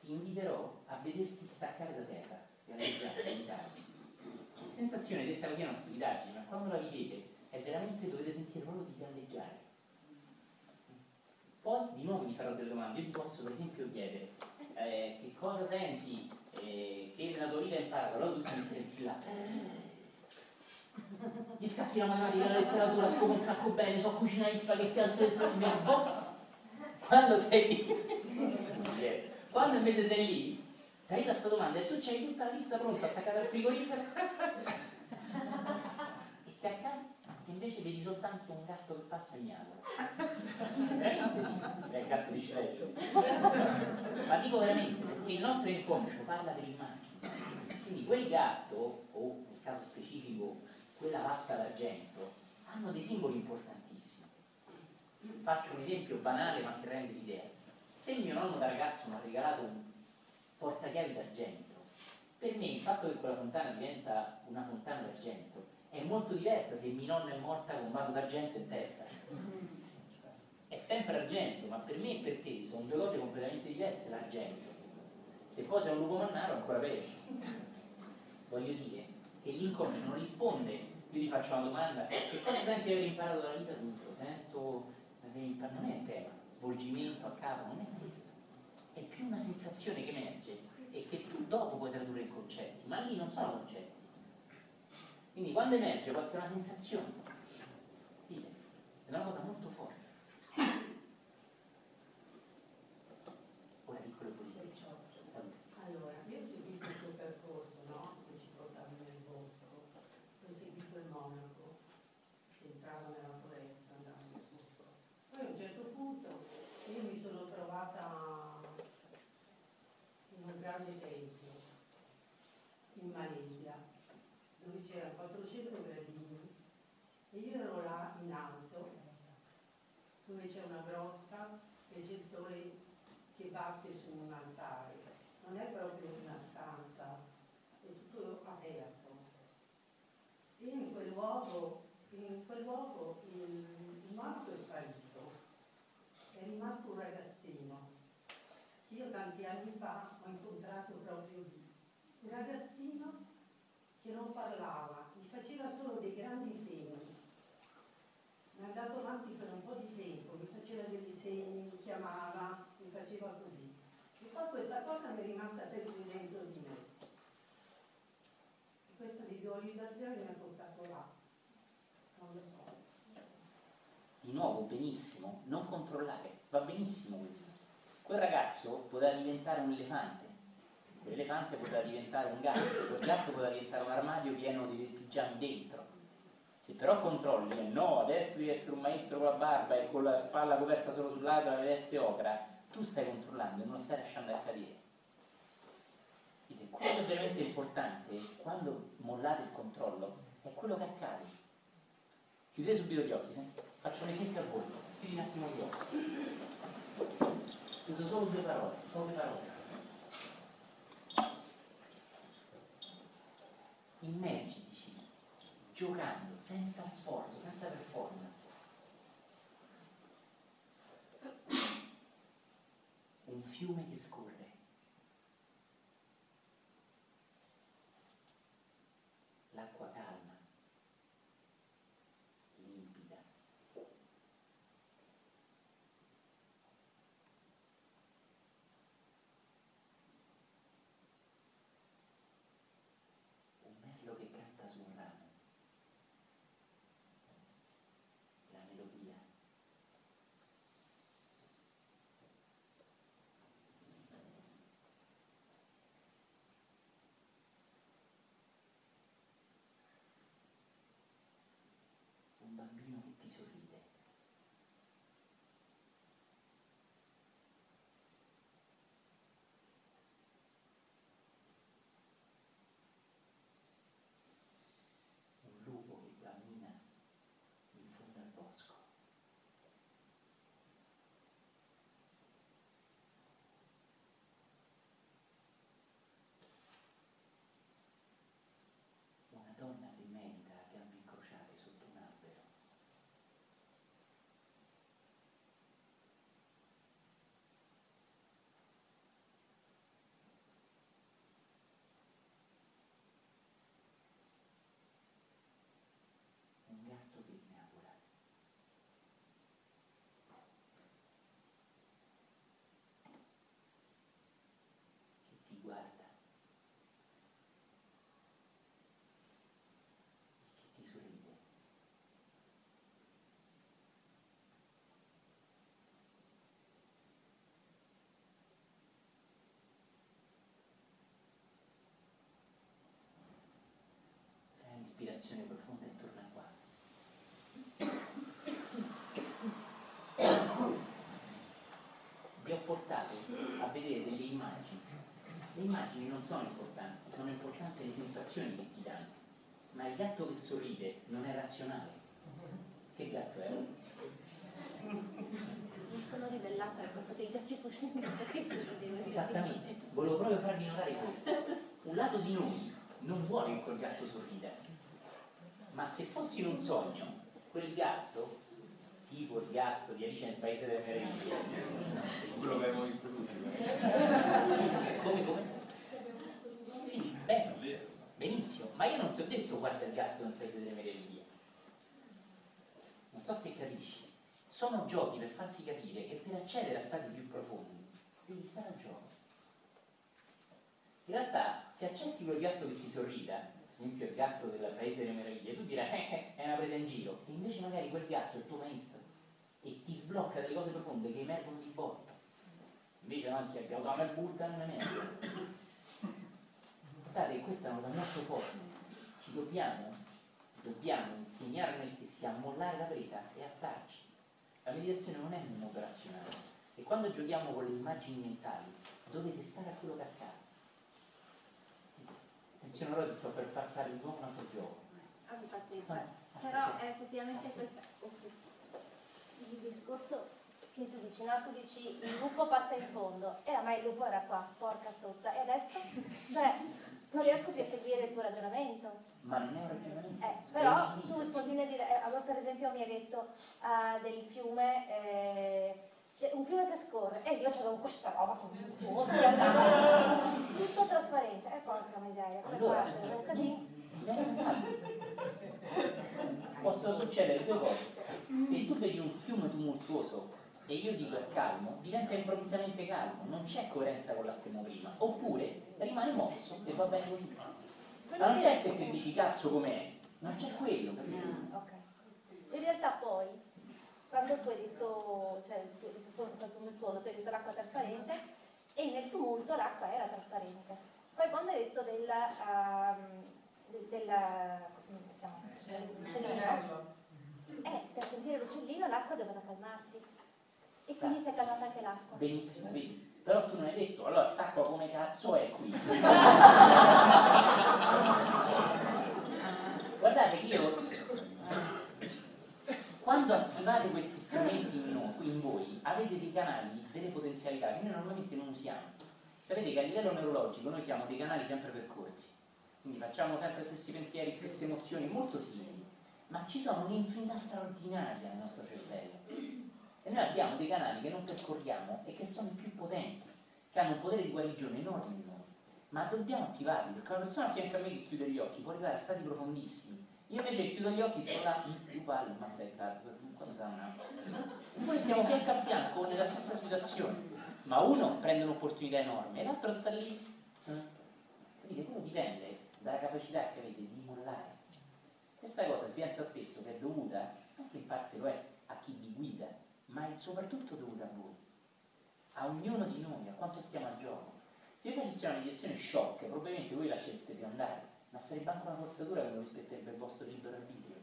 Ti inviterò a vederti staccare da terra e alleggiare, meditare. Sensazione detta così è una stupidaggine, ma quando la vivete è veramente dovete sentire proprio di galleggiare. Poi di nuovo vi farò delle domande. Io ti posso per esempio chiedere eh, che cosa senti eh, che nella tua vita hai imparato, allora tu ti metteresti là. Gli scacchi la matematica, la letteratura, scopo un sacco bene, so cucinare gli spaghetti al testo. Quando sei lì, quando invece sei lì, ti arriva questa domanda e tu c'hai tutta la lista pronta attaccata al frigorifero e ti accade che invece vedi soltanto un gatto che passa. Veramente dico, è il gatto di Schrödinger. Ma dico veramente, perché il nostro inconscio parla per immagini. Quindi quel gatto, o nel caso specifico quella vasca d'argento, hanno dei simboli importantissimi. Faccio un esempio banale ma che rende l'idea. Se mio nonno da ragazzo mi ha regalato un portachiavi d'argento, per me il fatto che quella fontana diventa una fontana d'argento è molto diversa se mia nonna è morta con un vaso d'argento in testa. È sempre argento, ma per me e per te sono due cose completamente diverse l'argento. Se poi sei un lupo mannaro ancora peggio. Voglio dire che l'inconscio non risponde, io ti faccio una domanda, che cosa senti di aver imparato dalla vita tutto? Sento di aver imparato, non è il tema, svolgimento a capo, non è questo. È più una sensazione che emerge e che tu dopo puoi tradurre in concetti, ma lì non sono concetti. Quindi quando emerge può essere una sensazione. È una cosa molto forte. Ora piccolo politico. Salute. Allora, io ho seguito il tuo percorso, no? Che ci portavi nel bosco, poi ho seguito il monaco, che entrava nella foresta, andava nel bosco. Poi a un certo punto io mi sono trovata in un grande tempio in Malesia, dove c'erano 400 gradini e io ero là in alto, dove c'è una grotta e c'è il sole che batte su un altare. Non è proprio una stanza, è tutto aperto. E in quel luogo, in quel luogo il, il morto è sparito, è rimasto un ragazzino Io tanti anni fa ho incontrato proprio lì un ragazzino che non parlava, mi faceva solo dei grandi segni. Mi è andato avanti per un po' di tempo, mi faceva degli segni, mi chiamava, mi faceva così. E poi questa cosa mi è rimasta sempre dentro di me. E questa visualizzazione mi ha portato là. Non lo so. Di nuovo, benissimo, non controllare, va benissimo. Quel ragazzo poteva diventare un elefante, quell'elefante poteva diventare un gatto, quel gatto poteva diventare un armadio pieno di pigiami dentro. Se però controlli, e no, adesso devi essere un maestro con la barba e con la spalla coperta solo sul lato e la veste ocra, tu stai controllando e non stai lasciando accadere. Quello che è veramente importante, quando mollate il controllo, è quello che accade. Chiudete subito gli occhi, senti? faccio un esempio a voi, chiudi un attimo gli occhi. Uso solo due parole, due parole. Immergitici, giocando, senza sforzo, senza performance. Un fiume che scorre. Le immagini non sono importanti, sono importanti le sensazioni che ti danno. Ma il gatto che sorride non è razionale. Che gatto è? Mi sono ribellata al fatto che i gatti che sorridevano. Esattamente, volevo proprio farvi notare questo. Un lato di noi non vuole che quel gatto sorrida, ma se fossi in un sogno, quel gatto, tipo il gatto di Alice nel Paese delle Meraviglie, Quello che abbiamo visto tutti. come, come? Sì, bene, benissimo, ma io non ti ho detto guarda il gatto nel Paese delle Meraviglie. Non so se capisci. Sono giochi per farti capire che per accedere a stati più profondi devi stare al gioco. In realtà, se accetti quel gatto che ti sorrida, esempio il gatto del Paese delle Meraviglie, tu dirai, eh, eh, è una presa in giro, e invece magari quel gatto è il tuo maestro e ti sblocca delle cose profonde che emergono di botto. Invece anche abbiamo dato il Vulcan non emerge. Guardate, questa è una cosa molto forte. Ci dobbiamo, dobbiamo insegnare noi stessi a mollare la presa e a starci. La meditazione non è un'opera razionale. E quando giochiamo con le immagini mentali, dovete stare a quello che accade. Attenzione, ora ti sto per far fare di nuovo un altro gioco. Abbi pazienza. Vai, Però è effettivamente questa, oh, scusa. il discorso che tu dici, no? Tu dici il lupo passa in fondo e me il lupo era qua, porca zozza. E adesso? Cioè, non riesco più a seguire il tuo ragionamento. Ma non è un ragionamento. Eh, però tu continui a dire, eh, a me per esempio mi hai detto ah, del fiume, eh, c'è un fiume che scorre e io c'avevo questa roba tumultuosa che andava tutto trasparente. E porca miseria, come Allora, faccio? C'è un casino. Possono succedere due cose. Se tu vedi un fiume tumultuoso e io dico è calmo, diventa improvvisamente calmo, non c'è coerenza con la prima. Oppure rimane mosso e va bene così. Ma non c'è te che dici cazzo com'è, non c'è quello, capito? Ok. In realtà poi, quando tu hai detto, cioè tu tu tumultuoso, hai detto l'acqua trasparente e nel tumulto l'acqua era trasparente. Poi quando hai detto della, de- della come si chiama? Dell'uccellino, eh, per sentire l'uccellino l'acqua doveva calmarsi. E quindi si è calmata anche l'acqua. Benissimo, vedi. Però tu non hai detto, allora st'acqua come cazzo è qui? Guardate che io, quando attivate questi strumenti in, no- in voi, avete dei canali, delle potenzialità che noi normalmente non usiamo. Sapete che a livello neurologico noi siamo dei canali sempre percorsi, quindi facciamo sempre gli stessi pensieri, le stesse emozioni, molto simili, ma ci sono un'infinità straordinaria nel nostro cervello. E noi abbiamo dei canali che non percorriamo e che sono i più potenti, che hanno un potere di guarigione enorme in noi. Ma dobbiamo attivarli, perché una persona a fianco a me che chiude gli occhi può arrivare a stati profondissimi. Io invece chiudo gli occhi, sto là, palle, ma sei cazzo, quando sarà Noi stiamo fianco a fianco nella stessa situazione, ma uno prende un'opportunità enorme e l'altro sta lì. Capite? Quello dipende dalla capacità che avete di mollare. Questa cosa si pensa spesso che è dovuta, anche in parte lo è, a chi vi guida, ma è soprattutto dovuta a voi, a ognuno di noi, a quanto stiamo a gioco. Se io facessi una meditazione shock, probabilmente voi lascereste più andare, ma sarebbe anche una forzatura che non rispetterebbe il vostro libero arbitrio.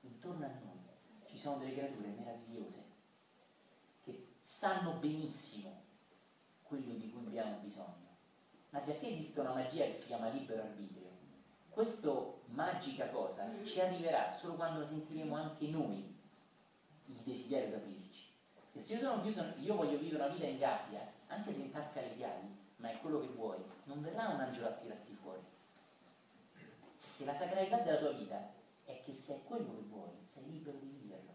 Intorno a noi ci sono delle creature meravigliose che sanno benissimo quello di cui abbiamo bisogno. Ma già che esiste una magia che si chiama libero arbitrio, questa magica cosa ci arriverà solo quando sentiremo anche noi il desiderio di aprirci. E se io sono chiuso, io voglio vivere una vita in gabbia, anche se in tasca le chiavi, ma è quello che vuoi, non verrà un angelo a tirarti fuori. Perché la sacralità della tua vita è che se è quello che vuoi, sei libero di viverlo.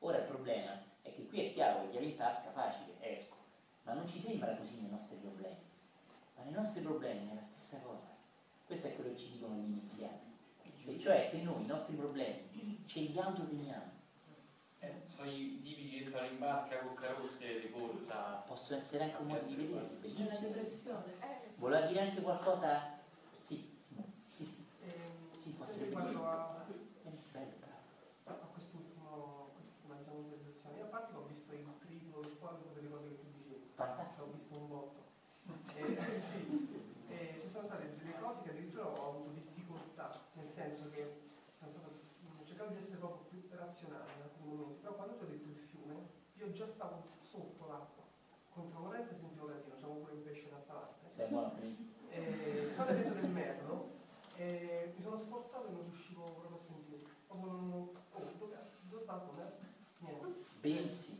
Ora il problema è che qui è chiaro che chiavi in tasca facile, esco, ma non ci sembra così nei nostri problemi. Ma nei nostri problemi è la stessa cosa. Questo è quello che ci dicono gli iniziati. E cioè che noi i nostri problemi ce li autoteniamo. Eh, sono i tipi che entrano in barca con carotte di corsa. Possono essere anche un modo di vedere, bellissimo. depressione. Voleva dire anche qualcosa? Sì, sì, sì, Ehm, sì può sempre essere riguardo bellissimo. a, Eh, bello, bravo. a quest'ultimo, quest'ultima diciamo, sensazione, io a parte che ho visto il triplo, il quadruplo delle cose che tu dicevi, Fantastico. ho visto un botto. E, sì, e ci sono state delle cose che addirittura ho avuto difficoltà, nel senso che sono stato, ho cercato di essere proprio più razionale in alcuni momenti, però quando ti ho detto il fiume, io già stavo sotto l'acqua, controcorrente sentivo casino, c'avevo pure un pesce da stanotte. Sei buono a finire. E quando hai detto del merlo, eh, mi sono sforzato e non riuscivo proprio a sentire. Proprio non... Oh, dove, dove sta sto merlo? Benissimo.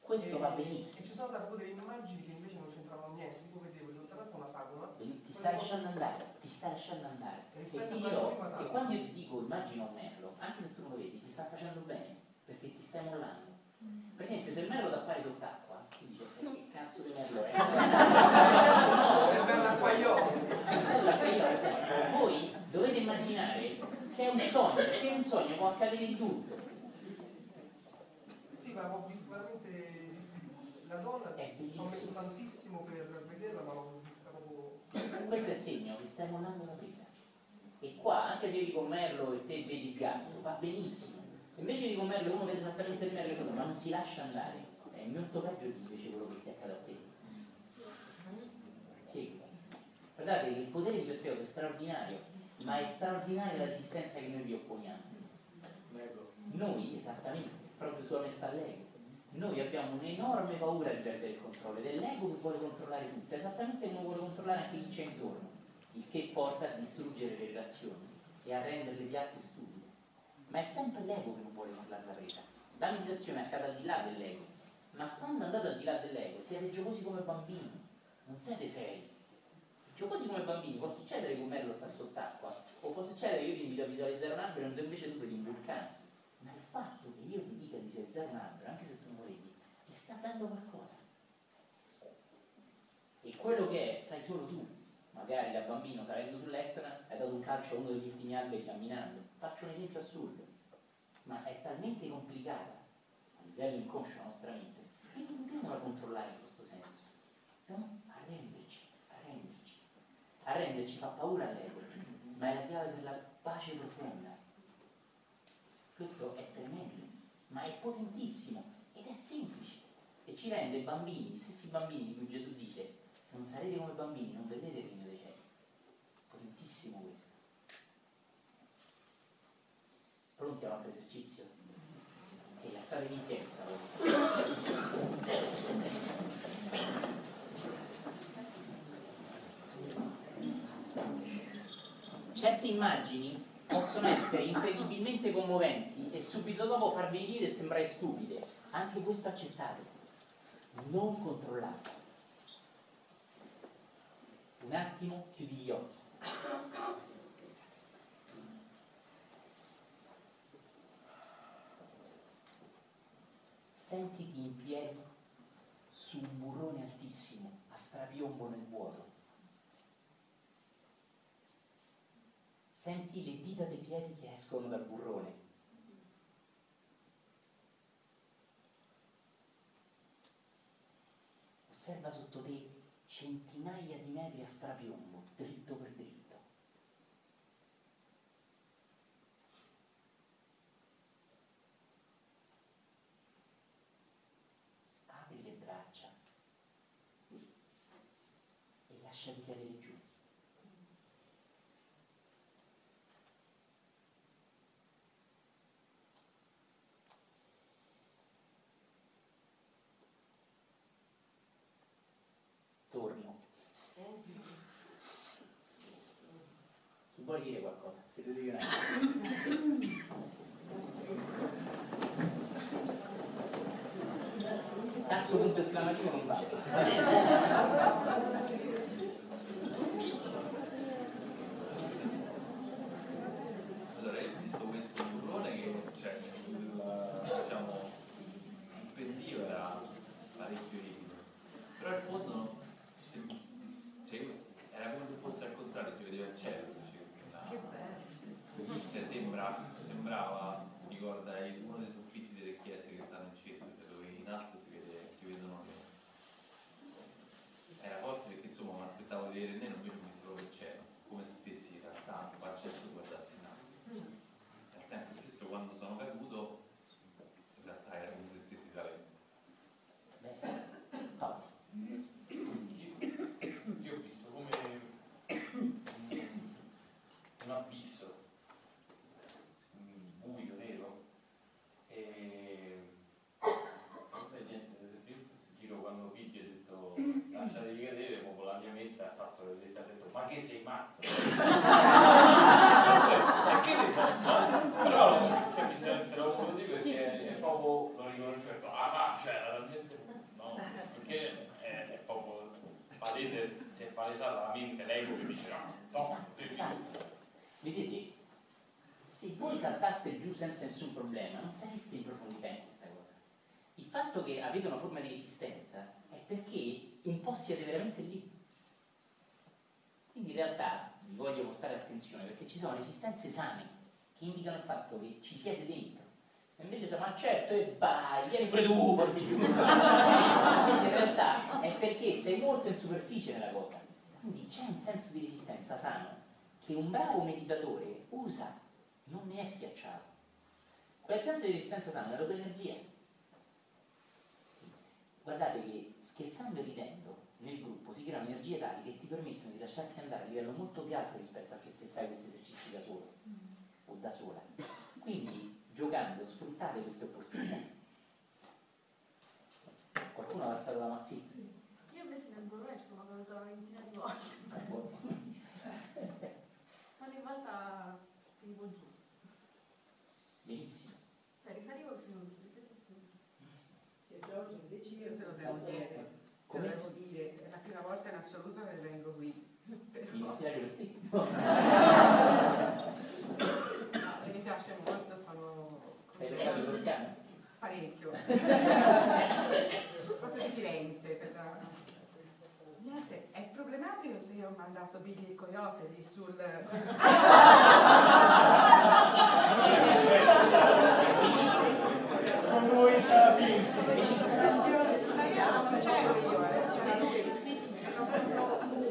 Questo E- va E benissimo. ci sono state delle immagini che invece non c'entravano niente, tipo vedevo in lontananza una sagoma Beni- Ti stai lasciando andare, ti stai lasciando andare. e E ti dirò che quando io ti dico immagina un merlo, anche se tu non lo vedi, ti sta facendo bene, perché ti stai mollando. Per esempio, se il merlo ti appare sott'acqua, tu dici, "Eh, che cazzo di merlo è? è bello acquaiolo. Quella che io- Voi dovete immaginare che è un sogno, perché è un sogno può accadere di tutto. Ma ho visto veramente la donna, È ci ho messo bellissimo. tantissimo per vederla, ma l'ho vista proprio... Questo è segno che stai mollando la presa. E qua, anche se io dico merlo e te vedi il gatto, va benissimo. Se invece dico merlo uno vede esattamente il merlo ma non si lascia andare, è molto peggio di invece quello che ti accade a te. Sì. Guardate che il potere di queste cose è straordinario, ma è straordinaria la resistenza che noi vi opponiamo. Noi, esattamente, proprio sulla onestà l'ego. Noi abbiamo un'enorme paura di perdere il controllo ed è l'ego che vuole controllare tutto, esattamente come vuole controllare anche chi c'è intorno, il che porta a distruggere le relazioni e a renderle piatte e stupide. Ma è sempre l'ego che non vuole controllare la presa. La meditazione accade al di là dell'ego, ma quando andate al di là dell'ego siete giocosi come bambini, non siete seri. Giocosi come bambini, può succedere che un merlo sta sott'acqua, o può succedere che io ti invito a visualizzare un albero e invece tu vedi un vulcano. Ma il fatto che io ti dica di visualizzare un albero, anche se tu vedi, ti sta dando qualcosa. E quello che è, sai solo tu. Magari da bambino salendo sull'Etna hai dato un calcio a uno degli ultimi alberi camminando. Faccio un esempio assurdo, ma è talmente complicata a livello inconscio la nostra mente che non dobbiamo la controllare in questo senso. Dobbiamo arrenderci, arrenderci. Arrenderci fa paura all'ego, ma è la chiave per la pace profonda. Questo è tremendo, ma è potentissimo ed è semplice e ci rende bambini, gli stessi bambini di cui Gesù dice se non sarete come bambini non vedete il regno dei cieli. Potentissimo questo. Pronti a un altro esercizio? E alzatevi in piedi stavolta. Certe immagini possono essere incredibilmente commoventi e subito dopo farvi ridere e sembrare stupide. Anche questo accettate. Non controllate. Un attimo, chiudi gli occhi. Sentiti in piedi su un burrone altissimo, a strapiombo nel vuoto. Senti le dita dei piedi che escono dal burrone. Osserva sotto te centinaia di metri a strapiombo, dritto per dritto. Apri le braccia e lasciali cadere giù. Torno. Chi vuole dire qualcosa? Sedetevi un attimo. Cazzo punto esclamativo non va. Allora, io ho visto questo burrone che, cioè, il, diciamo, il pendio era parecchio ripido, però il fondo sem- cioè, era come se fosse al contrario, si vedeva il cielo. Cioè, una- cioè, sembra, sembrava, mi ricorda il- uno dei soffitti delle chiese che stanno in centro, dove in alto si, vede, si vedono le... Era forte perché insomma mi aspettavo di vedere il nero, invece mi si proprio il cielo, come se stessi in realtà, faccia su guardassi in alto. Al tempo stesso quando sono caduto, in realtà era come se stessi salendo. Beh, Paolo. Io, io ho visto come un, un abisso, un buio nero, e vabbè, niente, io giro quando Piggi ha detto lasciatevi cadere, proprio la mia mente ha fatto le teste, ha detto ma che sei e ne so, no? Però cioè, mi sento, te lo posso dire perché Sì, sì, sì, è sì. proprio, lo riconosco, ah ma cioè era talmente, no, perché è, è proprio palese, si è palesata la mente, l'ego che dice no, no, Esatto, devi- esatto. Vedete, se voi saltaste giù senza nessun problema, non sareste in profondità in questa cosa. Il fatto che avete una forma di resistenza è perché un po' siete veramente lì. Quindi in realtà vi voglio portare attenzione perché ci sono resistenze sane che indicano il fatto che ci siete dentro. Se invece siamo, ma certo, e vai, vieni pure tu, porti giù. Invece in realtà è perché sei molto in superficie nella cosa. Quindi c'è un senso di resistenza sano che un bravo meditatore usa, non ne è schiacciato. Quel senso di resistenza sano è la tua energia. Guardate che scherzando e ridendo nel gruppo si creano energie tali che ti permettono di lasciarti andare a livello molto più alto rispetto a che se fai questi esercizi da solo o da sola. Quindi giocando sfruttate queste opportunità. Qualcuno ha alzato la mazzetta? Io invece nel ci sono caduta una ventina di volte. Ogni volta finivo giù. Benissimo. Cioè risalivo e finivo giù, risalivo e finivo giù. Cioè, Giorgio, invece Io te lo devo dire, te lo Come? devo dire, è la prima volta in assoluto che vengo qui. Mi Però, dispiace per te. no, mi piace molto, sono Hai beccato lo scano? parecchio. proprio di Firenze. per- Niente, è problematico se io ho mandato Billy il coyote sul... Con lui alla fine. Ma io non c'ero io, eh, c'era lui.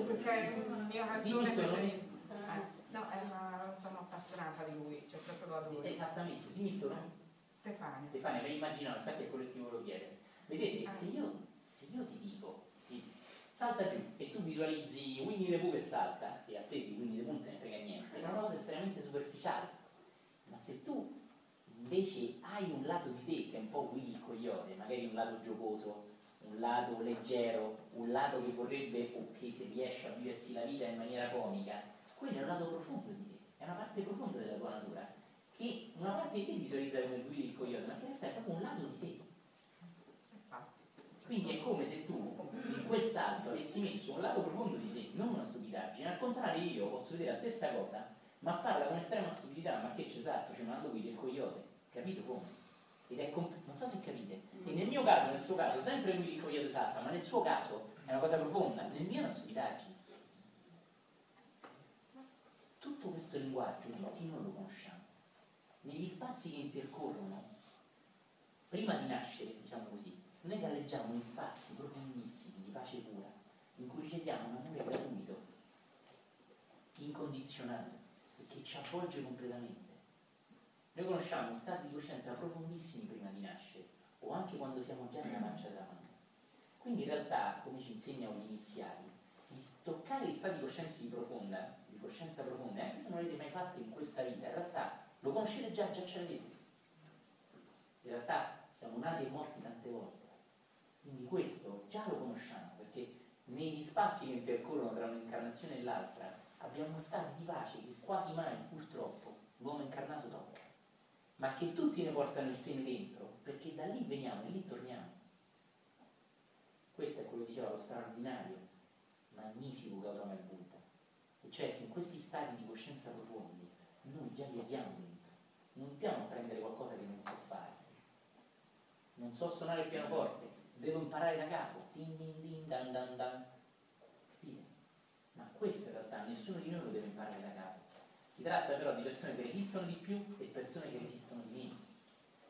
Perché un mio cartone preferito. Eh, No, è una- sono appassionata di lui, cioè proprio lo adoro. Esattamente, tuo nome. Stefania. Stefania, me immaginavo, infatti il collettivo lo chiede. Vedete, Ah. se io, se io ti dico, ti- salta giù e tu visualizzi Winnie the Pooh che salta, e a te di Winnie the Pooh non te ne frega niente, è una cosa estremamente superficiale. Ma se tu invece hai un lato di te che è un po' Willy il coyote, magari un lato giocoso, un lato leggero, un lato che vorrebbe o che se riesce a viversi la vita in maniera comica, quello è un lato profondo di te, è una parte profonda della tua natura, che una parte di te visualizza come Willy il coyote, ma che in realtà è proprio un lato di te. Quindi è come se tu in quel salto avessi messo un lato profondo di te, non una stupidaggine. Al contrario, io posso vedere la stessa cosa, ma farla con estrema stupidità. Ma che c'è esatto? Ci mando qui del coyote. Capito come? Ed è comp- non so se capite. E nel mio caso, nel suo caso, sempre lui il coyote salta, ma nel suo caso è una cosa profonda. Nel mio è una stupidaggine. Tutto questo linguaggio tutti noi lo conosciamo. Negli spazi che intercorrono, prima di nascere, diciamo così, noi galleggiamo in spazi profondissimi di pace pura, in cui riceviamo un amore gratuito, incondizionato, e che ci avvolge completamente. Noi conosciamo stati di coscienza profondissimi prima di nascere, o anche quando siamo già nella pancia della mamma. Quindi in realtà, come ci insegnano gli iniziali, di toccare gli stati di coscienza di profonda, coscienza profonda, anche se non l'avete mai fatto in questa vita, in realtà lo conoscete già, già ce l'avete. In realtà siamo nati e morti tante volte. Quindi questo già lo conosciamo, perché negli spazi che intercorrono tra un'incarnazione e l'altra abbiamo uno stato di pace che quasi mai, purtroppo, l'uomo incarnato tocca, ma che tutti ne portano il seme dentro, perché da lì veniamo e lì torniamo. Questo è quello che diceva lo straordinario, magnifico Gautama il Buddha, cioè in questi stati di coscienza profondi noi già li abbiamo dentro, non dobbiamo prendere qualcosa che non so fare. Non so suonare il pianoforte, devo imparare da capo, din din din dan dan dan. Capite? Ma questo in realtà nessuno di noi lo deve imparare da capo. Si tratta però di persone che resistono di più e persone che resistono di meno.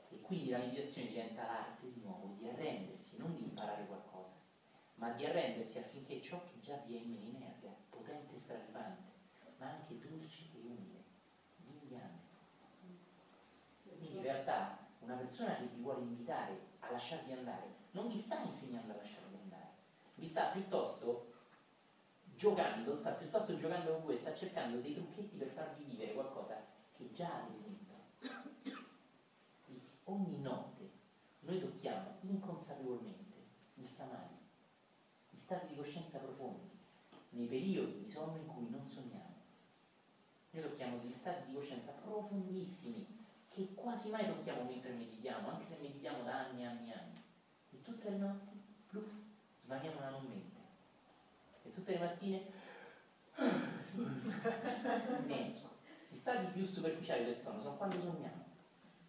E quindi la meditazione diventa l'arte di nuovo di arrendersi, non di imparare qualcosa, ma di arrendersi affinché ciò che già vi è in me emerga, potente e straripante, ma anche dolce e umile, inviante. Quindi in realtà una persona che vi vuole invitare a lasciarvi andare non vi sta insegnando a lasciarvi andare, vi sta piuttosto giocando, sta piuttosto giocando con voi, sta cercando dei trucchetti per farvi vivere qualcosa che già avete dentro. E ogni notte noi tocchiamo inconsapevolmente il samadhi, gli stati di coscienza profondi, nei periodi di sonno in cui non sogniamo. Noi tocchiamo degli stati di coscienza profondissimi che quasi mai tocchiamo mentre meditiamo, anche se meditiamo da anni e anni e anni. E tutte le notti, pluff, svaniamo la non mente. E tutte le mattine, immenso. Gli stati più superficiali del sonno sono quando sogniamo.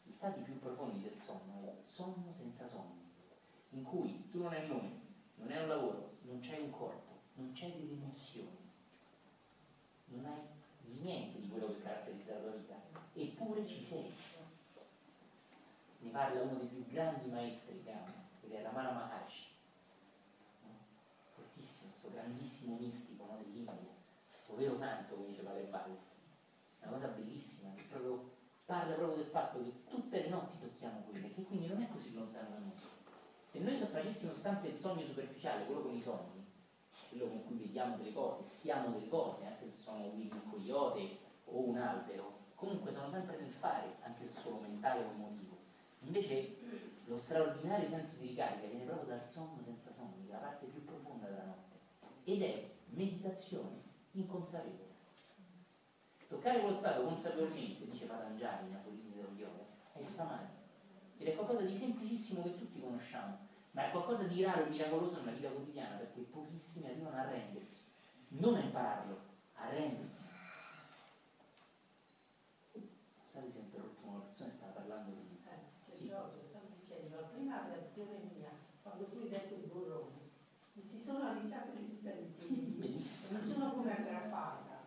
Gli stati più profondi del sonno è il sonno senza sonno, in cui tu non hai un nome, non hai un lavoro, non c'hai un corpo, non c'hai delle emozioni, non hai niente quello che caratterizza la tua vita, eppure ci sei. Ne parla uno dei più grandi maestri che amo, che è Ramana Maharshi. No? Fortissimo, questo grandissimo mistico no, dell'India, questo vero santo, come dice Padre Balestri. Una cosa bellissima, che proprio parla proprio del fatto che tutte le notti tocchiamo quelle, che quindi non è così lontano da noi. Se noi facessimo soltanto il sogno superficiale, quello con i sogni, quello con cui vediamo delle cose, siamo delle cose, anche se sono un coyote o un albero, comunque sono sempre nel fare, anche se solo mentale o emotivo. Invece lo straordinario senso di ricarica viene proprio dal sonno senza sogni, la parte più profonda della notte, ed è meditazione inconsapevole. Toccare quello stato consapevolmente, dice Patanjali, Napolini dello yoga, è il samadhi. Ed è qualcosa di semplicissimo che tutti conosciamo, ma è qualcosa di raro e miracoloso nella vita quotidiana, perché pochissimi arrivano a rendersi, non a impararlo, a rendersi. Scusate se ho interrotto una persona che stava parlando di... Sì. Stavo dicendo, prima sensazione mia, quando tu hai detto il burrone, mi si sono alliciate le dita di piedi, mi sono come aggrappata.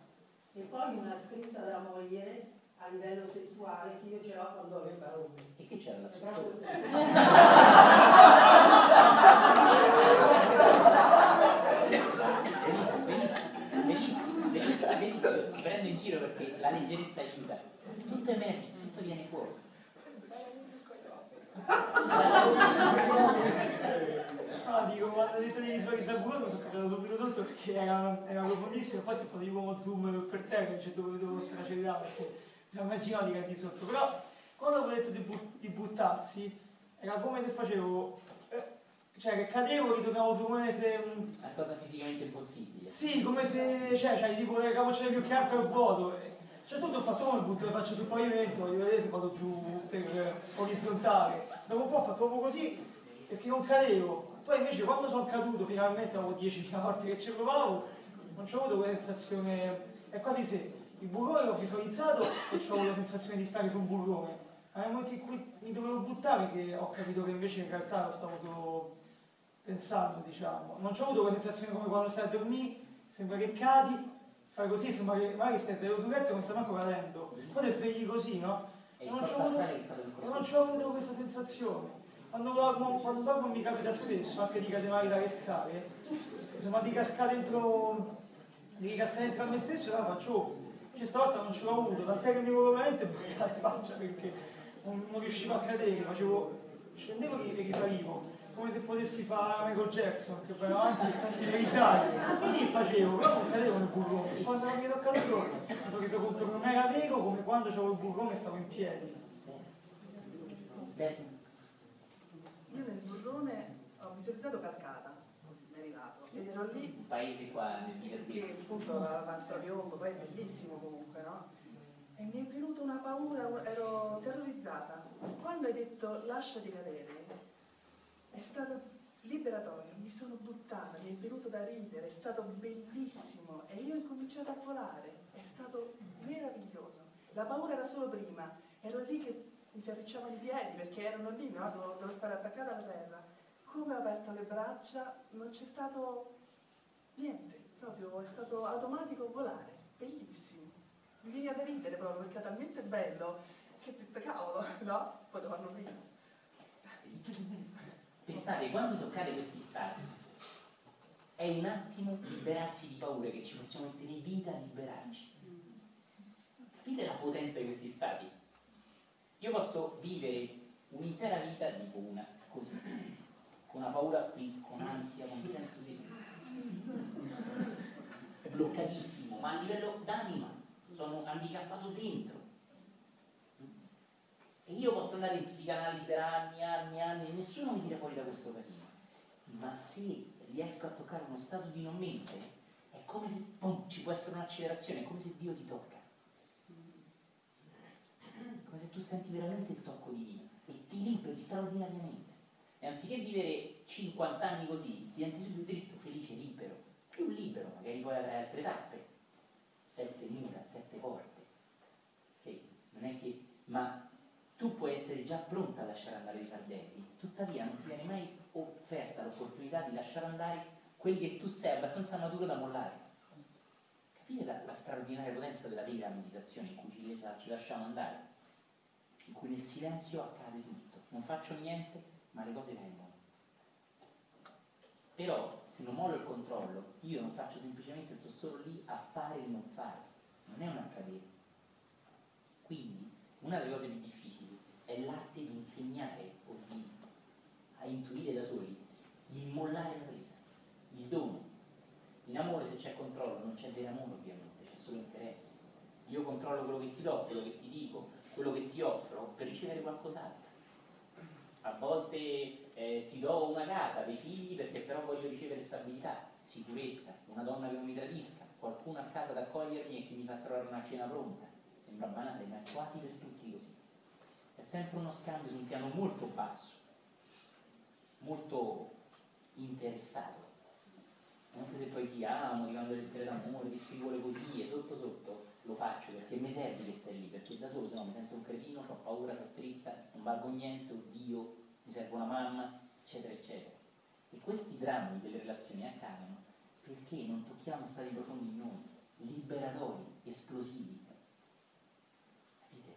Poi una spesa da moglie a livello sessuale che io ce l'ho quando ho le parole. E che c'era la proprio Benissimo, benissimo, benissimo, benissimo, prendo in giro perché la leggerezza aiuta. Tutto emerge, tutto viene fuori. No, dico, quando ho detto di visualizzare il burrone mi sono cagato subito sotto perché era, era profondissimo, infatti ho fatto tipo uno zoom per terra, cioè dove dovevo accelerato perché mi immaginavo di cadere di sotto. Però quando avevo detto di, bu- di buttarsi, era come se facevo, eh, cioè che cadevo, ritornavo su come se... mm, Una cosa fisicamente impossibile. Sì, come se, cioè, c'hai tipo le capocciate più che altro al vuoto. Cioè tutto ho fatto come butto le faccio sul pavimento, voglio vedere se vado giù per eh, orizzontale. Dopo un po' ho fatto proprio così perché non cadevo. Poi invece quando sono caduto finalmente avevo 10.000 volte che ci provavo, non c'ho avuto quella sensazione. È quasi se il burrone l'ho visualizzato e ho avuto la sensazione di stare su un burrone. Nel momento in cui mi dovevo buttare che ho capito che invece in realtà lo stavo solo pensando, diciamo. Non c'ho avuto quella sensazione come quando stai a dormire, sembra che cadi, fai così, sembra che magari stai seduto sul letto e non stai manco cadendo. Poi ti svegli così, no? E non avuto, non c'ho avuto questa sensazione. Quando quando dormo mi capita spesso anche di cadere dalle scale, insomma di cascare dentro, di cascare dentro a me stesso, allora faccio, cioè stavolta non ce l'ho avuto, tant'è che mi volevo veramente buttare in faccia perché non, non riuscivo a cadere, facevo, scendevo e risalivo, come se potessi fare Michael Jackson, che vai avanti e risali. Così facevo, però non cadevo nel burrone. Quando mi sono caduto mi sono reso conto che non era vero come quando avevo il burrone e stavo in piedi. Io nel burrone ho visualizzato Calcata, così mi è arrivato, ed ero lì un paese qua nel che appunto la pasta piombo, poi è bellissimo comunque, no? E mi è venuta una paura, ero terrorizzata. Quando hai detto lasciati cadere, è stato liberatorio, mi sono buttata, mi è venuto da ridere, è stato bellissimo e io ho incominciato a volare, è stato meraviglioso. La paura era solo prima, ero lì che mi si arricciavano i piedi perché erano lì, no? Dovevo, dovevo stare attaccata alla terra. Come ho aperto le braccia non c'è stato niente, proprio è stato automatico volare, bellissimo. Mi veniva da ridere proprio perché è talmente bello che ho detto cavolo, no? Potevo farlo prima. Pensate, quando toccate questi stati, è un attimo liberarsi di paure che ci possiamo mettere in vita a liberarci. Capite la potenza di questi stati? Io posso vivere un'intera vita tipo una così, con una paura qui, con ansia, con un senso di bloccatissimo, ma a livello d'anima, sono handicappato dentro. E io posso andare in psicanalisi per anni, anni, anni, e nessuno mi tira fuori da questo casino. Ma se riesco a toccare uno stato di non mente, è come se pum, ci può essere un'accelerazione, è come se Dio ti tocca. Come se tu senti veramente il tocco divino e ti liberi straordinariamente. E anziché vivere 50 anni così, si senti subito dritto, felice, libero, più libero, magari poi avrai altre tappe, sette mura, sette porte. Ok? Non è che. Ma tu puoi essere già pronta a lasciare andare i fardelli, tuttavia non ti viene mai offerta l'opportunità di lasciare andare quelli che tu sei abbastanza maturo da mollare. Capite la, la straordinaria potenza della vera meditazione in cui ci, ci lasciamo andare? In cui nel silenzio accade tutto, non faccio niente, ma le cose vengono. Però se non mollo il controllo, io non faccio semplicemente, sto solo lì a fare e non fare, non è un accadere. Quindi una delle cose più difficili è l'arte di insegnare o di a intuire da soli il mollare la presa, il dono. In amore se c'è controllo non c'è vero amore ovviamente, c'è solo interesse. Io controllo quello che ti do, quello che ti dico, quello che ti offro per ricevere qualcos'altro. A volte eh, ti do una casa, dei figli perché però voglio ricevere stabilità, sicurezza, una donna che non mi tradisca, qualcuno a casa ad accogliermi e che mi fa trovare una cena pronta. Sembra banale, ma è quasi per tutti così. È sempre uno scambio su un piano molto basso, molto interessato. Anche se poi ti amo, ti mando lettere d'amore, ti scrivo le poesie, sotto sotto lo faccio perché mi serve che stai lì, perché da solo se no mi sento un cretino, ho paura, ho strizza, non valgo niente, oddio, mi serve una mamma, eccetera, eccetera. E questi drammi delle relazioni accadono perché non tocchiamo stati profondi in noi, liberatori, esplosivi. Capite?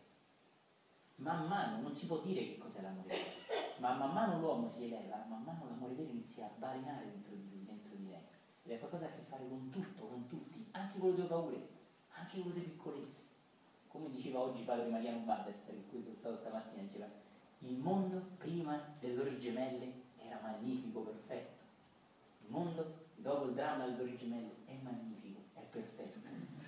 Man mano non si può dire che cos'è l'amore vero, ma man mano l'uomo si eleva, man mano l'amore vero inizia a balenare dentro di lui, dentro di lei. Ed è qualcosa a che fare con tutto, con tutti, anche quello delle paure, anche delle piccolezze. Come diceva oggi padre Mariano Badester, in cui sono stato stamattina, diceva il mondo prima delle Torri Gemelle era magnifico, perfetto. Il mondo dopo il dramma delle Torri Gemelle è magnifico, è perfetto.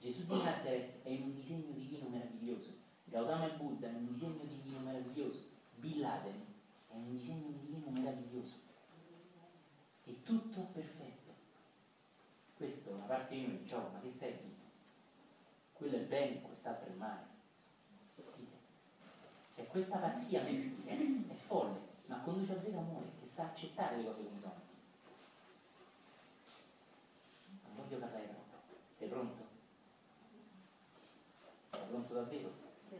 Gesù di Nazareth è un disegno divino meraviglioso. Gautama e Buddha è un disegno divino meraviglioso. Bin Laden è un disegno divino meraviglioso. È tutto perfetto. Questo una parte di noi dice, oh, ma che stai qui? Quello è bene, quest'altro è male. E questa pazzia mistica è folle, ma conduce al vero amore che sa accettare le cose come sono. Non voglio parlare troppo. Sei pronto? Sei pronto davvero? Sì.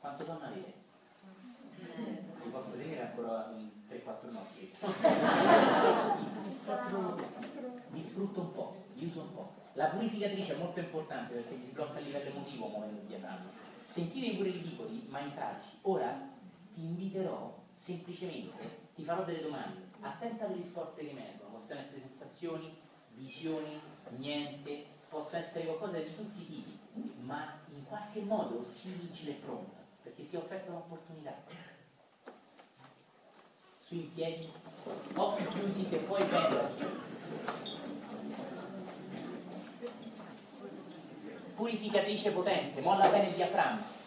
Quanto sonno avete? Ti posso tenere ancora 3-4 notti? Mi sfrutto un po', vi uso un po'. La purificatrice è molto importante perché vi sblocca a livello emotivo muovendo il diaframma. Sentite pure i piccoli, ma intraci. Ora ti inviterò semplicemente, ti farò delle domande. Attenta alle risposte che emergono. Possono essere sensazioni, visioni, niente, possono essere qualcosa di tutti i tipi, ma in qualche modo sii vigile e pronto, perché ti ho offerto un'opportunità. Su in piedi, occhi chiusi se puoi bene. Purificatrice potente, molla bene il diaframma.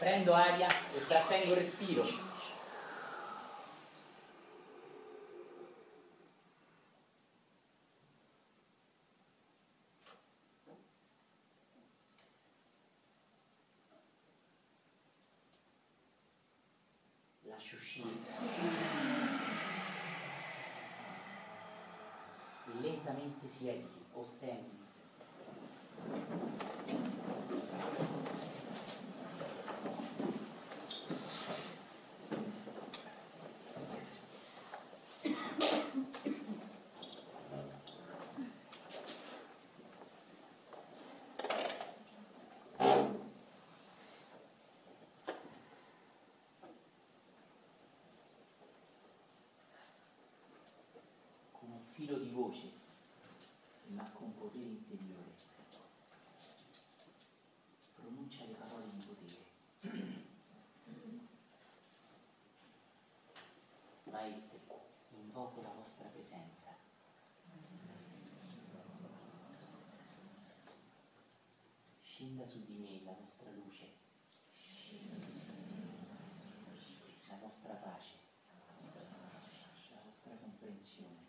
Prendo aria e trattengo il respiro. Lascio uscire. Lentamente si eviti, ostendi. con un filo di voce, ma con potere interiore. Pronuncia le parole di potere. Maestri, invoco la vostra presenza. Scenda su di me la vostra luce, la vostra pace, la vostra comprensione,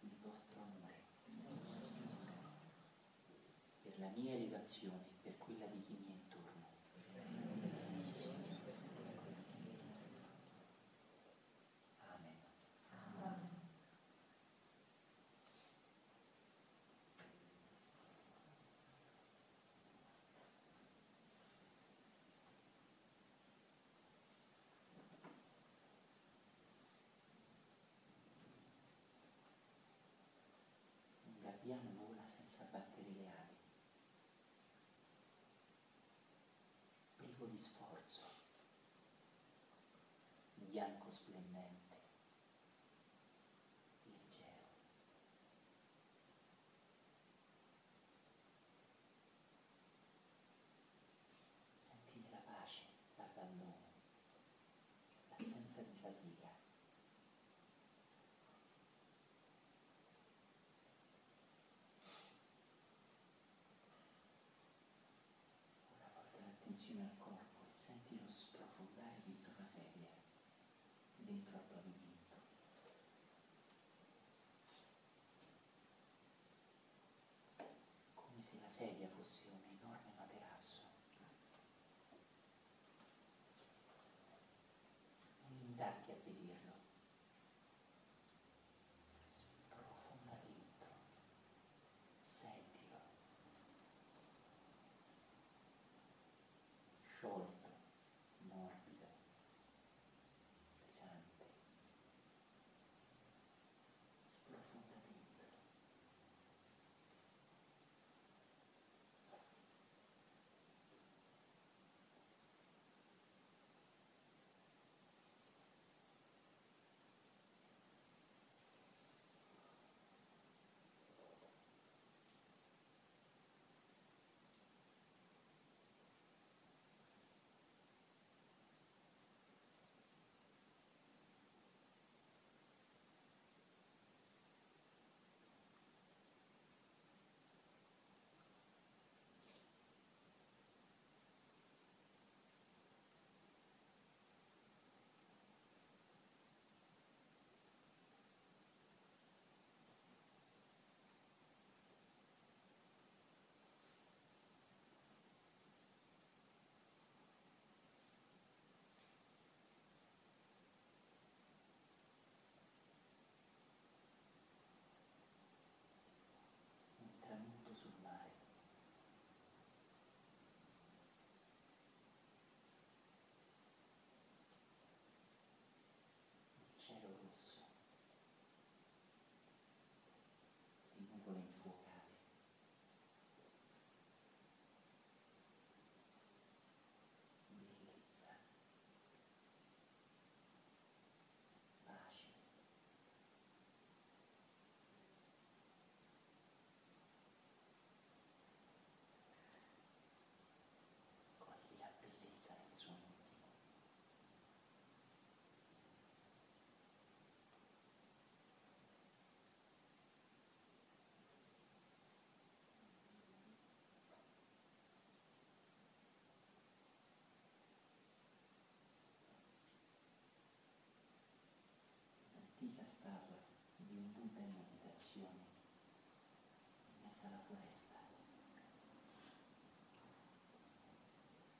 il vostro amore, per la mia elevazione, per quella di chi mi è intorno. Amen. Un gabbiano vola senza battere le ali, privo di sforzo, bianco splendente, leggero. Senti la pace, l'abbandono, la sedia di un Buddha in meditazione in mezzo alla foresta.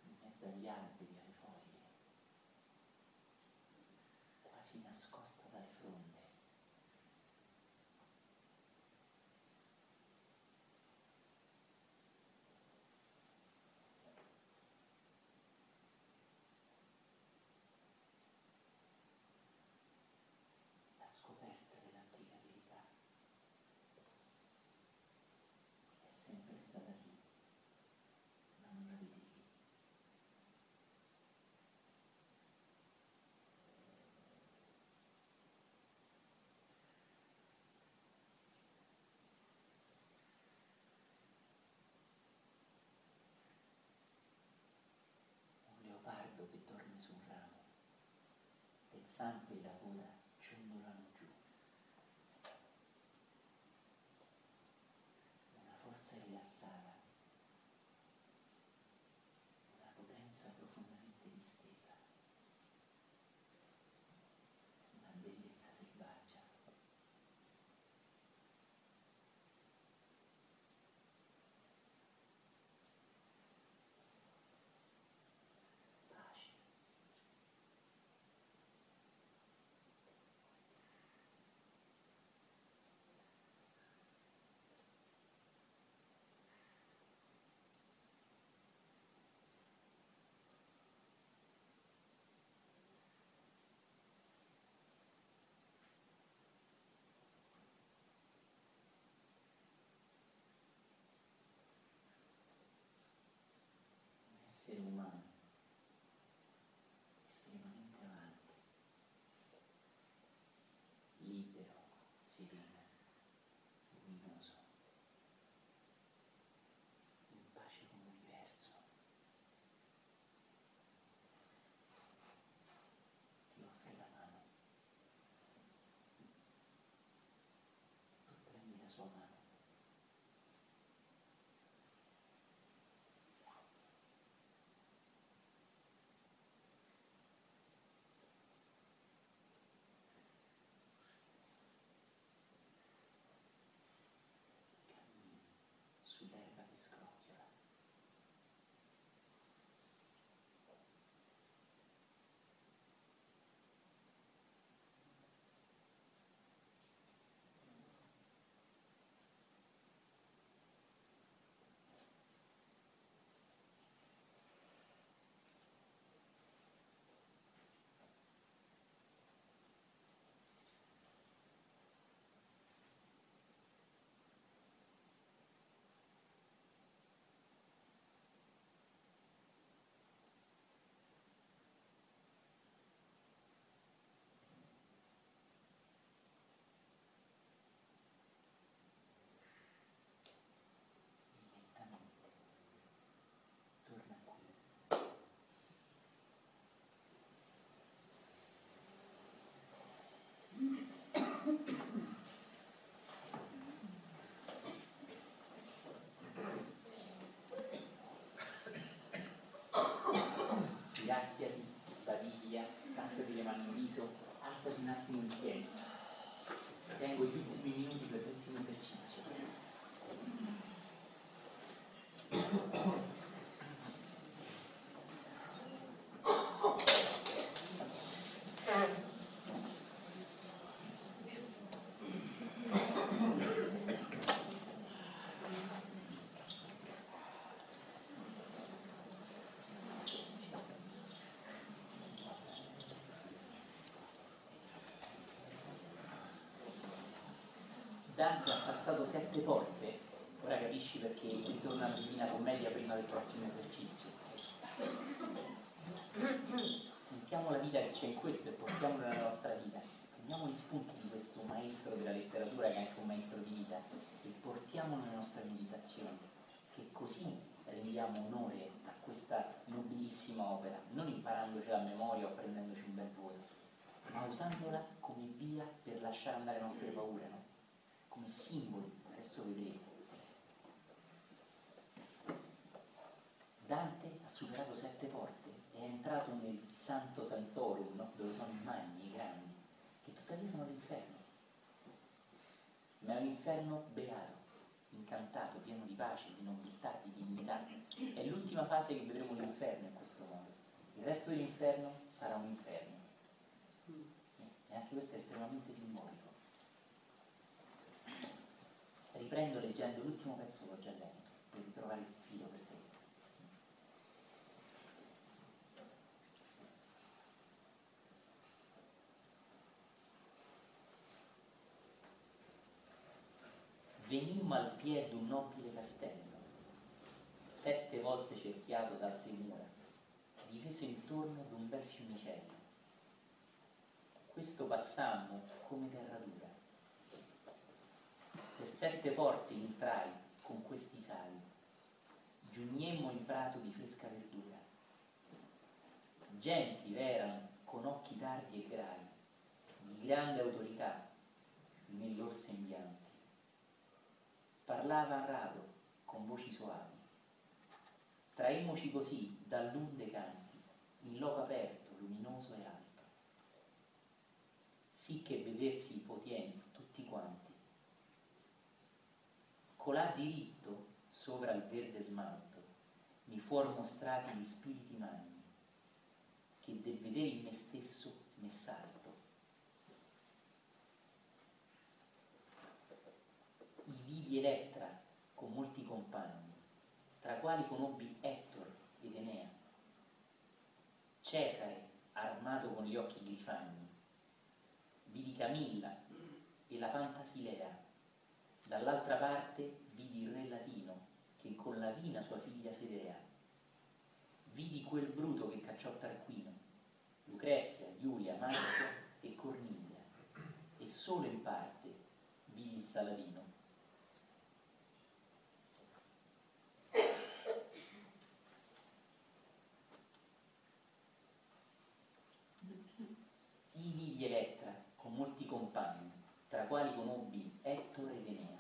in mezzo agli alberi, alle foglie, quasi nascosta dalle fronde. La scoperta dell'antica verità è sempre stata lì, ma non la vedevi. un leopardo che dorme su un ramo, le Dante ha passato sette porte, ora capisci perché ritorna alla Divina Commedia prima del prossimo esercizio. Sentiamo la vita che c'è in questo e portiamola nella nostra vita. Prendiamo gli spunti di questo maestro della letteratura che è anche un maestro di vita e portiamolo nella nostra meditazione, che così rendiamo onore a questa nobilissima opera, non imparandocela a memoria o prendendoci un bel voto, ma usandola come via per lasciare andare le nostre paure, come simboli, adesso vedremo. Dante ha superato sette porte, è entrato nel Santo Santorum, no? dove sono i magni, i grandi, che tuttavia sono l'inferno. Ma è un inferno beato, incantato, pieno di pace, di nobiltà, di dignità. È l'ultima fase che vedremo l'inferno in questo modo. Il resto dell'inferno sarà un inferno. E anche questo è estremamente simbolico. Riprendo leggendo l'ultimo pezzo che ho già letto, per ritrovare il filo per te. Venimmo al piede d'un nobile castello, sette volte cerchiato da altre mura, difeso intorno d'un bel fiumicello. Questo passammo come terra dura. Sette porte entrai con questi sali, giugnemmo in prato di fresca verdura. Genti erano con occhi tardi e gravi, di grande autorità nei loro sembianti. Parlava a rado, con voci soavi. Traemmoci così dall'unde canti, in loco aperto, luminoso e alto, sì che vedersi potenti tutti quanti. Colà diritto, sopra il verde smalto, mi fuor mostrati gli spiriti magni, che del vedere in me stesso ne salto. I vidi Elettra con molti compagni, tra quali conobbi Ettore ed Enea, Cesare armato con gli occhi grifagni, vidi Camilla e la Pantasilea, dall'altra parte vidi il re latino che con la vina sua figlia sedea, vidi quel bruto che cacciò Tarquino, Lucrezia, Giulia, Marzia e Corniglia, e solo in parte vidi il Saladino. I vidi Elettra con molti compagni, tra quali conobbi Ettore ed Enea.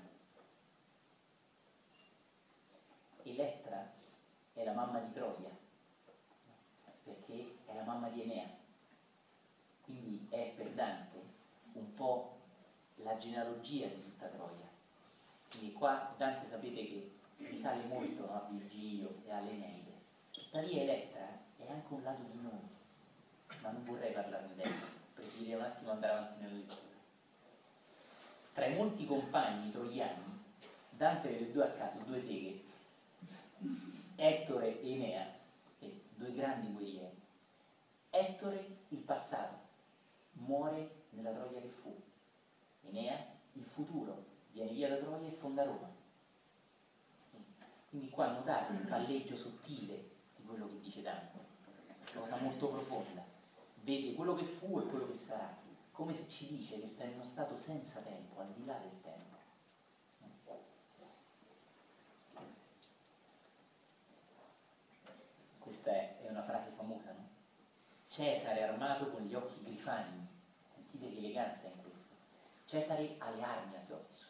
Elettra è la mamma di Troia, perché è la mamma di Enea. Quindi è per Dante un po' la genealogia di tutta Troia. Quindi qua Dante sapete che risale molto a Virgilio e all'Eneide. Tuttavia Elettra è anche un lato di noi, ma non vorrei parlarne adesso, preferirei un attimo andare avanti nella lettura. Tra i molti compagni troiani, Dante vede due a caso, due seghe, Ettore e Enea, e due grandi guerrieri. Ettore, il passato, muore nella Troia che fu. Enea, il futuro, viene via da Troia e fonda Roma. Quindi qua notate il palleggio sottile di quello che dice Dante, una cosa molto profonda. Vede quello che fu e quello che sarà, come se ci dice che sta in uno stato senza tempo, al di là del tempo. Questa è, è una frase famosa, no? Cesare armato con gli occhi grifagni. Sentite che eleganza in questo. Cesare ha le armi addosso.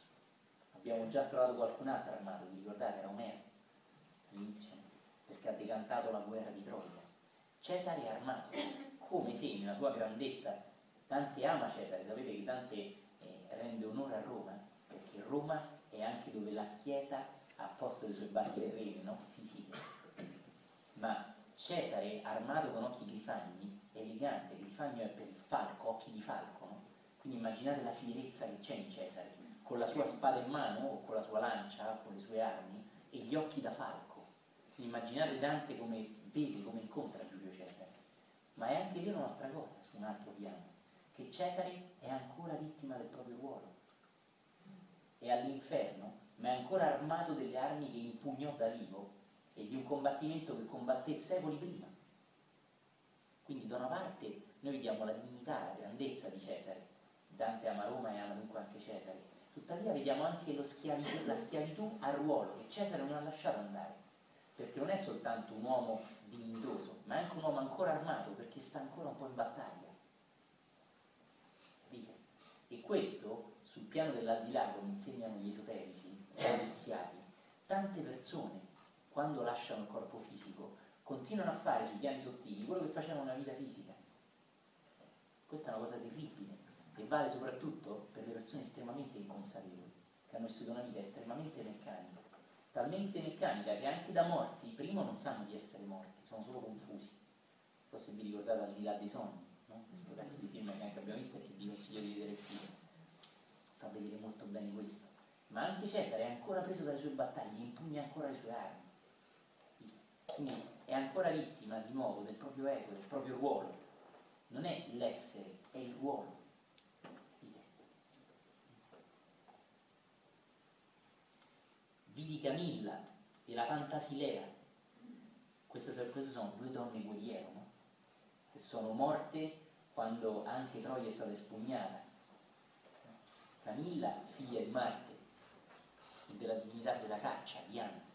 Abbiamo già trovato qualcun altro armato, vi ricordate? Era Omero all'inizio, perché ha decantato la guerra di Troia. Cesare è armato come se nella sua grandezza Dante ama Cesare, sapete che Dante eh, rende onore a Roma, perché Roma è anche dove la Chiesa ha posto le sue basi terrene, no? fisiche. Ma Cesare, armato con occhi grifagni, è elegante, grifagno è per il falco, occhi di falco, no? quindi immaginate la fierezza che c'è in Cesare, con la sua spada in mano o con la sua lancia, con le sue armi, e gli occhi da falco. Quindi immaginate Dante come vede, come incontra Giulio Cesare. Ma è anche vero un'altra cosa, su un altro piano, che Cesare è ancora vittima del proprio ruolo. È all'inferno, ma è ancora armato delle armi che impugnò da vivo e di un combattimento che combatté secoli prima. Quindi da una parte noi vediamo la dignità, la grandezza di Cesare, Dante ama Roma e ama dunque anche Cesare, tuttavia vediamo anche schiavitu, la schiavitù al ruolo che Cesare non ha lasciato andare, perché non è soltanto un uomo dignitoso, ma è anche un uomo ancora armato perché sta ancora un po' in battaglia. Capite? E questo, sul piano dell'aldilà, come insegnano gli esoterici, gli iniziati, tante persone, quando lasciano il corpo fisico, continuano a fare sui piani sottili quello che facevano nella vita fisica. Questa è una cosa terribile e vale soprattutto per le persone estremamente inconsapevoli, che hanno vissuto una vita estremamente meccanica, talmente meccanica che anche da morti, prima non sanno di essere morti, sono solo confusi. Non so se vi ricordate al di là dei sogni, no? questo pezzo di film che anche abbiamo visto e che vi consiglio di vedere il film, fa vedere molto bene questo. Ma anche Cesare è ancora preso dalle sue battaglie, impugna ancora le sue armi. Quindi è ancora vittima di nuovo del proprio ego, del proprio ruolo. Non è l'essere, è il ruolo. Vidi Camilla e la Fantasilea. Queste, queste sono due donne guerriere, no? che sono morte quando anche Troia è stata espugnata. Camilla, figlia di Marte, della divinità della caccia, Diana, no?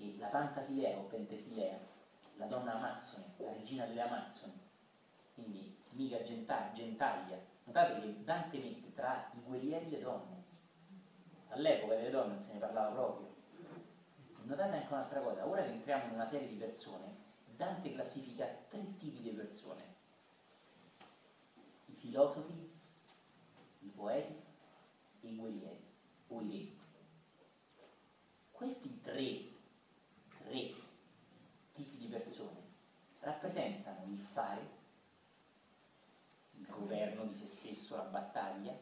E la Pantasilea o Pentesilea, la donna Amazzone, la regina delle Amazzoni, quindi mica gentaglia. Notate che Dante mette tra i guerrieri le donne. All'epoca delle donne non se ne parlava proprio. Notate anche un'altra cosa, ora che entriamo in una serie di persone, Dante classifica tre tipi di persone. I filosofi, i poeti e i guerrieri, o i re. Questi tre, tre tipi di persone rappresentano il fare, il governo di se stesso, la battaglia,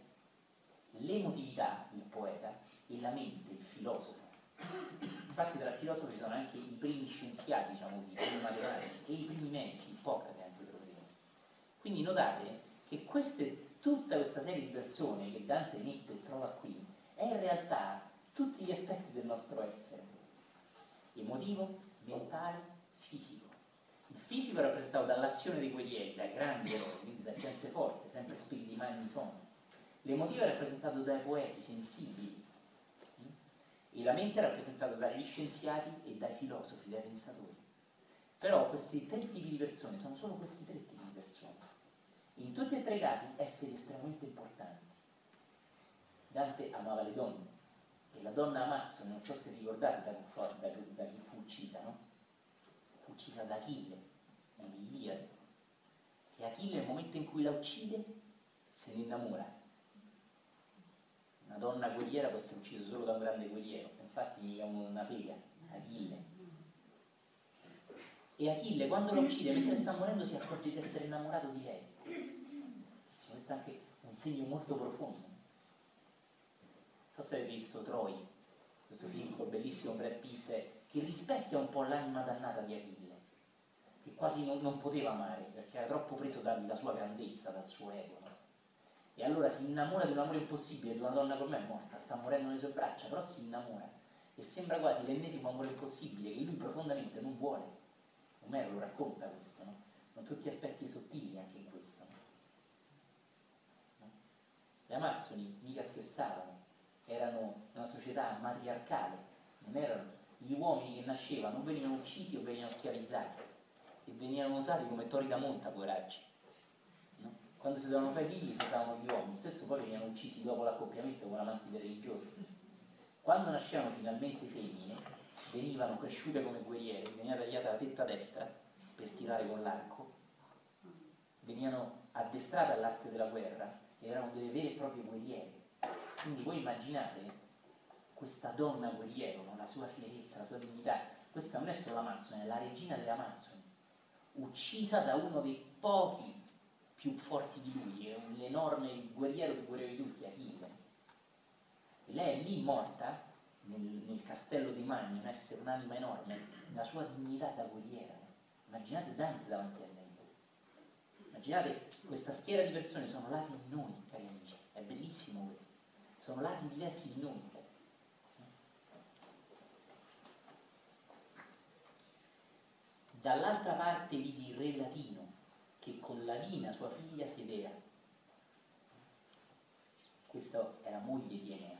l'emotività, il poeta, e la mente, il filosofo. Infatti tra filosofi sono anche i primi scienziati, diciamo così, i primi matematici e i primi medici, Ippocrate anche dire. Quindi notate che queste, tutta questa serie di persone che Dante mette e trova qui è in realtà tutti gli aspetti del nostro essere, emotivo, mentale, fisico. Fisico rappresentato dall'azione dei guerrieri, dai grandi eroi, quindi da gente forte, sempre spiriti magni sono. L'emotivo è rappresentato dai poeti sensibili, e la mente è rappresentata dagli scienziati e dai filosofi, dai pensatori. Però questi tre tipi di persone sono solo questi tre tipi di persone. In tutti e tre i casi esseri estremamente importanti. Dante amava le donne e la donna Amazzone, non so se ricordate da, da, da chi fu uccisa, no? Fu uccisa da Achille, nell'Iliade. E Achille nel momento in cui la uccide se ne innamora una donna guerriera può essere uccisa solo da un grande guerriero, infatti è una sega, Achille. E Achille quando lo uccide, mentre sta morendo, si accorge di essere innamorato di lei. Questo è anche un segno molto profondo. Non so se avete visto Troy, questo film bellissimo Brad Pitt, che rispecchia un po' l'anima dannata di Achille, che quasi non, non poteva amare, perché era troppo preso dalla sua grandezza, dal suo ego. No? E allora si innamora di un amore impossibile, di una donna come me è morta, sta morendo nelle sue braccia, però si innamora. E sembra quasi l'ennesimo amore impossibile che lui profondamente non vuole. Omero lo racconta questo, no? Con tutti gli aspetti sottili anche in questo. No? Le Amazzoni mica scherzavano, erano una società matriarcale, non erano gli uomini che nascevano, venivano uccisi o venivano schiavizzati e venivano usati come tori da monta, poveracci quando si dovevano fare figli si usavano gli uomini, spesso poi venivano uccisi dopo l'accoppiamento con amanti religiosi. Quando nascevano finalmente femmine, venivano cresciute come guerriere, veniva tagliata la tetta destra per tirare con l'arco venivano addestrate all'arte della guerra erano delle vere e proprie guerriere. Quindi voi immaginate questa donna guerriero, no? la sua fierezza, la sua dignità. Questa non è solo l'Amazzone, è la regina delle Amazzoni, uccisa da uno dei pochi più forti di lui, è l'enorme guerriero più guerriero di tutti, Achille. E lei è lì morta, nel, nel castello dei Magni, un essere, un'anima enorme, la sua dignità da guerriera. Immaginate Dante davanti a lei. Immaginate questa schiera di persone sono lati di noi, cari amici. È bellissimo questo. Sono lati diversi di noi. Dall'altra parte vidi il re latino che con Lavina, sua figlia, sedea. Questa era moglie di Enea.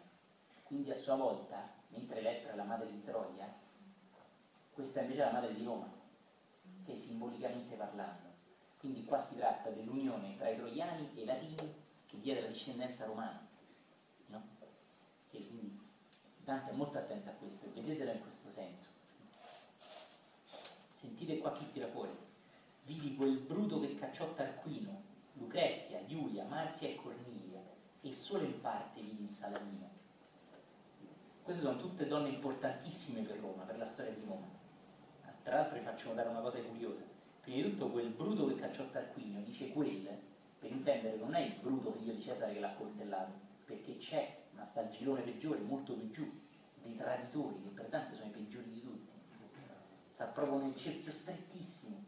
Quindi a sua volta, mentre Elettra è la madre di Troia, questa invece è la madre di Roma, che simbolicamente parlando. Quindi qua si tratta dell'unione tra i troiani e i latini che diede la discendenza romana. No? Che quindi Dante è molto attento a questo e vedetelo in questo senso. Sentite qua chi tira fuori. Vidi quel bruto che cacciò Tarquino, Lucrezia, Giulia, Marzia e Cornelia, e solo in parte vidi il Saladino. Queste sono tutte donne importantissime per Roma, per la storia di Roma. Tra l'altro vi faccio notare una cosa curiosa. Prima di tutto quel bruto che cacciò Tarquinio, dice quel, per intendere non è il bruto figlio di Cesare che l'ha coltellato, perché c'è, ma sta il girone peggiore, molto più giù, dei traditori, che pertanto sono i peggiori di tutti. Sta proprio nel cerchio strettissimo.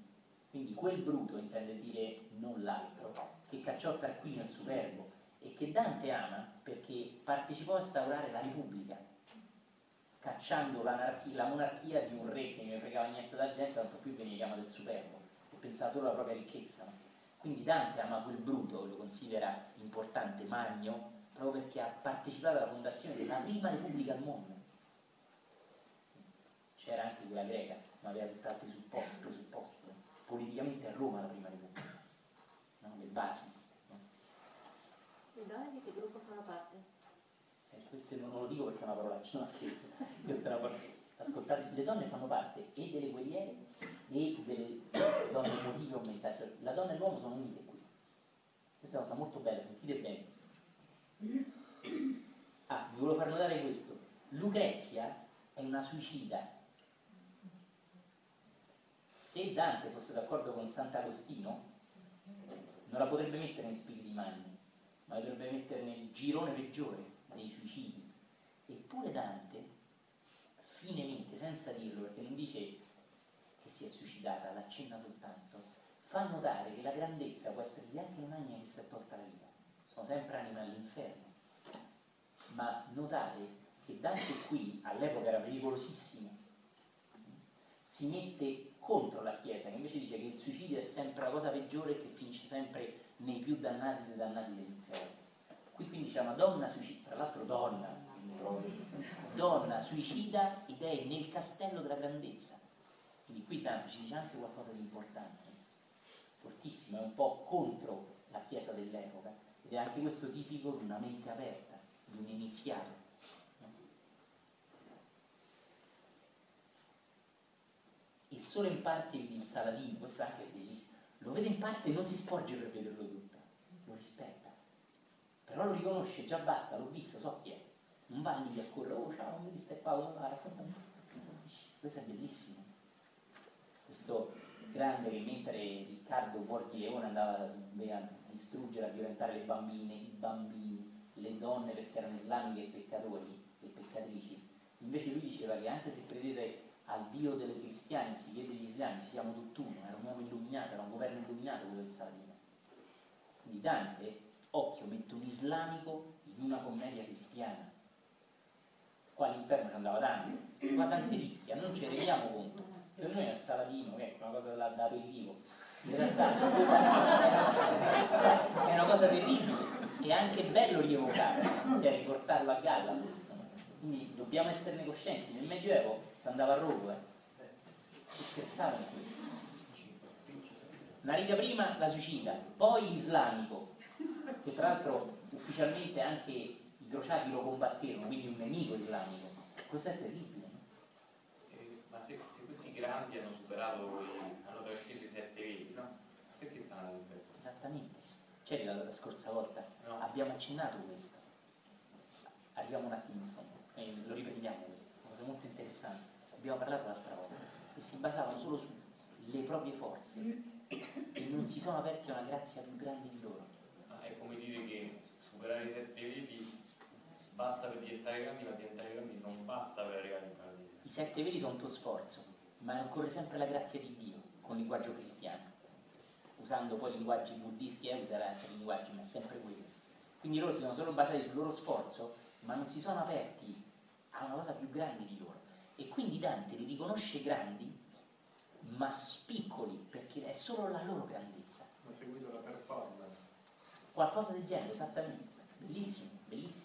Quindi quel bruto intende dire non l'altro, che cacciò Tarquinio il superbo e che Dante ama perché partecipò a instaurare la Repubblica, cacciando la monarchia di un re che non fregava niente da gente, tanto più veniva chiamato il superbo e pensava solo alla propria ricchezza. Quindi Dante ama quel bruto, lo considera importante, magno, proprio perché ha partecipato alla fondazione della prima repubblica al mondo. C'era anche quella greca, ma aveva tutt'altri supposti, presupposti. No? Politicamente a Roma la prima repubblica, no? le basi. Le donne di che gruppo fanno parte? Eh, questo non, non lo dico perché è una parolaccia, no scherzo. Questa è una parola. Ascoltate, le donne fanno parte e delle guerriere e delle donne emotive o mentali. Cioè, la donna e l'uomo sono unite qui. Questa è una cosa molto bella, sentite bene. Ah, vi volevo far notare questo. Lucrezia è una suicida. Se Dante fosse d'accordo con Sant'Agostino, non la potrebbe mettere nei spiriti magni, ma la dovrebbe mettere nel girone peggiore dei suicidi. Eppure Dante, finemente, senza dirlo, perché non dice che si è suicidata, l'accenna soltanto, fa notare che la grandezza può essere di anche un'anima che si è tolta la vita. Sono sempre anime all'inferno. Ma notate che Dante qui, all'epoca era pericolosissimo, si mette contro la Chiesa, che invece dice che il suicidio è sempre la cosa peggiore e che finisce sempre nei più dannati dei dannati dell'inferno. Qui quindi c'è una donna suicida, tra l'altro donna, donna suicida ed è nel castello della grandezza. Quindi qui Dante ci dice anche qualcosa di importante, fortissimo, è un po' contro la Chiesa dell'epoca ed è anche questo tipico di una mente aperta, di un iniziato. E solo in parte il Saladino, questo anche è bellissimo, lo vede in parte e non si sporge per vederlo tutto, lo rispetta. Però lo riconosce, già basta, l'ho visto, so chi è. Non va lì a correre, oh ciao, vedi stai qua, va, raccontami. Questo è bellissimo. Questo grande che mentre Riccardo Borghi Leone andava a distruggere, a violentare le bambine, i bambini, le donne perché erano islamiche e peccatori e peccatrici, invece lui diceva che anche se credete al Dio delle cristiane, anziché degli islamici, siamo tutt'uno, era un uomo illuminato, era un governo illuminato quello del Saladino. Quindi Dante, occhio, mette un islamico in una commedia cristiana. Qua all'inferno ci andava Dante, qua Dante rischia, non ci rendiamo conto. Per noi il Saladino, che è una cosa da, da aperitivo. In realtà è una cosa terribile, è anche bello rievocare, cioè riportarlo a galla questo. Quindi dobbiamo esserne coscienti. Nel Medioevo si andava a rogo, eh. Si scherzava in questo. Una riga prima la suicida, poi l'islamico, che tra l'altro ufficialmente anche i crociati lo combatterono, quindi un nemico islamico. Questo è terribile. No? Eh, ma se, se, questi grandi hanno superato, i, hanno trasceso i sette veli, no? Perché stanno all'inferno? Esattamente. C'eri la, la scorsa volta? No. Abbiamo accennato questo. Arriviamo un attimo in fondo, e lo ripetiamo questo, una cosa molto interessante. Abbiamo parlato l'altra volta, che si basavano solo sulle proprie forze e non si sono aperti a una grazia più grande di loro. Ma è come dire che superare i sette vedi basta per diventare grandi, ma diventare grandi non basta per arrivare in paradiso. I sette veli sono un tuo sforzo, ma occorre sempre la grazia di Dio, con il linguaggio cristiano. Usando poi linguaggi buddisti e usare altri linguaggi, ma è sempre quello. Quindi loro si sono solo basati sul loro sforzo, ma non si sono aperti a una cosa più grande di loro. E quindi Dante li riconosce grandi, ma piccoli, perché è solo la loro grandezza. Ha seguito la performance. Qualcosa del genere, esattamente. Bellissimo, bellissimo.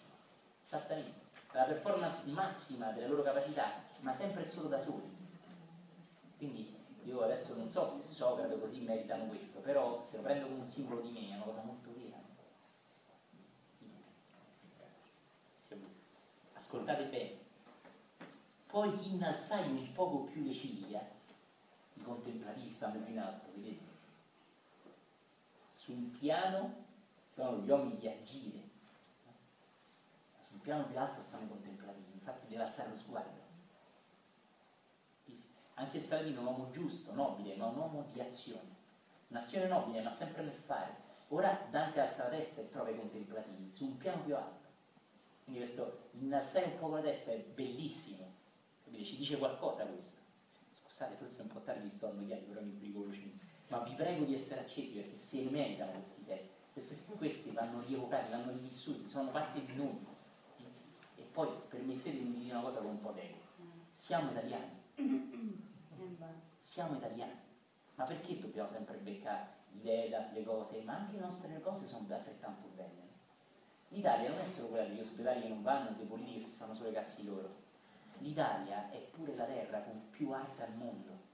Esattamente. La performance massima delle loro capacità, ma sempre e solo da soli. Quindi io adesso non so se Socrate o così meritano questo, però se lo prendo come un simbolo di me è una cosa molto vera. Ascoltate bene. Poi chi innalzai un poco più le ciglia, i contemplativi stanno più in alto, vedete? Su un piano sono gli uomini di agire, sul piano più alto stanno i contemplativi, infatti deve alzare lo sguardo. Anche il Saladino è un uomo giusto, nobile, ma un uomo di azione. Un'azione nobile, ma sempre nel fare. Ora Dante alza la testa e trova i contemplativi su un piano più alto. Quindi questo innalzare un po' la testa è bellissimo. Capite? Ci dice qualcosa questo. Scusate, forse è un po' tardi, vi sto annoiati, però mi sbrigo velocemente. Ma vi prego di essere accesi perché se ne meritano questi testi. Questi, questi vanno rievocati, vanno rivissuti, sono parte di noi. E poi permettetemi di dire una cosa con un po' d'ego. Siamo italiani. Siamo italiani. Ma perché dobbiamo sempre beccare idee le cose? Ma anche le nostre cose sono altrettanto belle. L'Italia non è solo quella degli ospedali che non vanno, dei politici che si fanno solo i cazzi loro. L'Italia è pure la terra con più arte al mondo.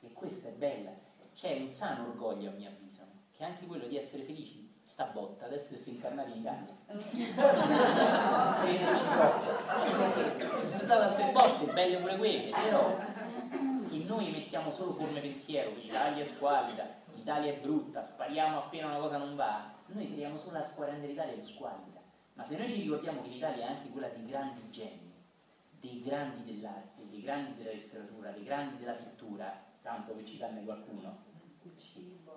E questa è bella. C'è un sano orgoglio, a mio avviso, che è anche quello di essere felici sta botta, ad essersi incarnati in Italia. Proprio. Ci sono state altre botte, belle pure quelle, però se noi mettiamo solo forme pensiero, l'Italia è squalida, l'Italia è brutta, spariamo appena una cosa non va, noi creiamo solo la squadra dell'Italia più squalida. Ma se noi ci ricordiamo che l'Italia è anche quella dei grandi geni, dei grandi dell'arte, dei grandi della letteratura, dei grandi della pittura, tanto per citarne qualcuno,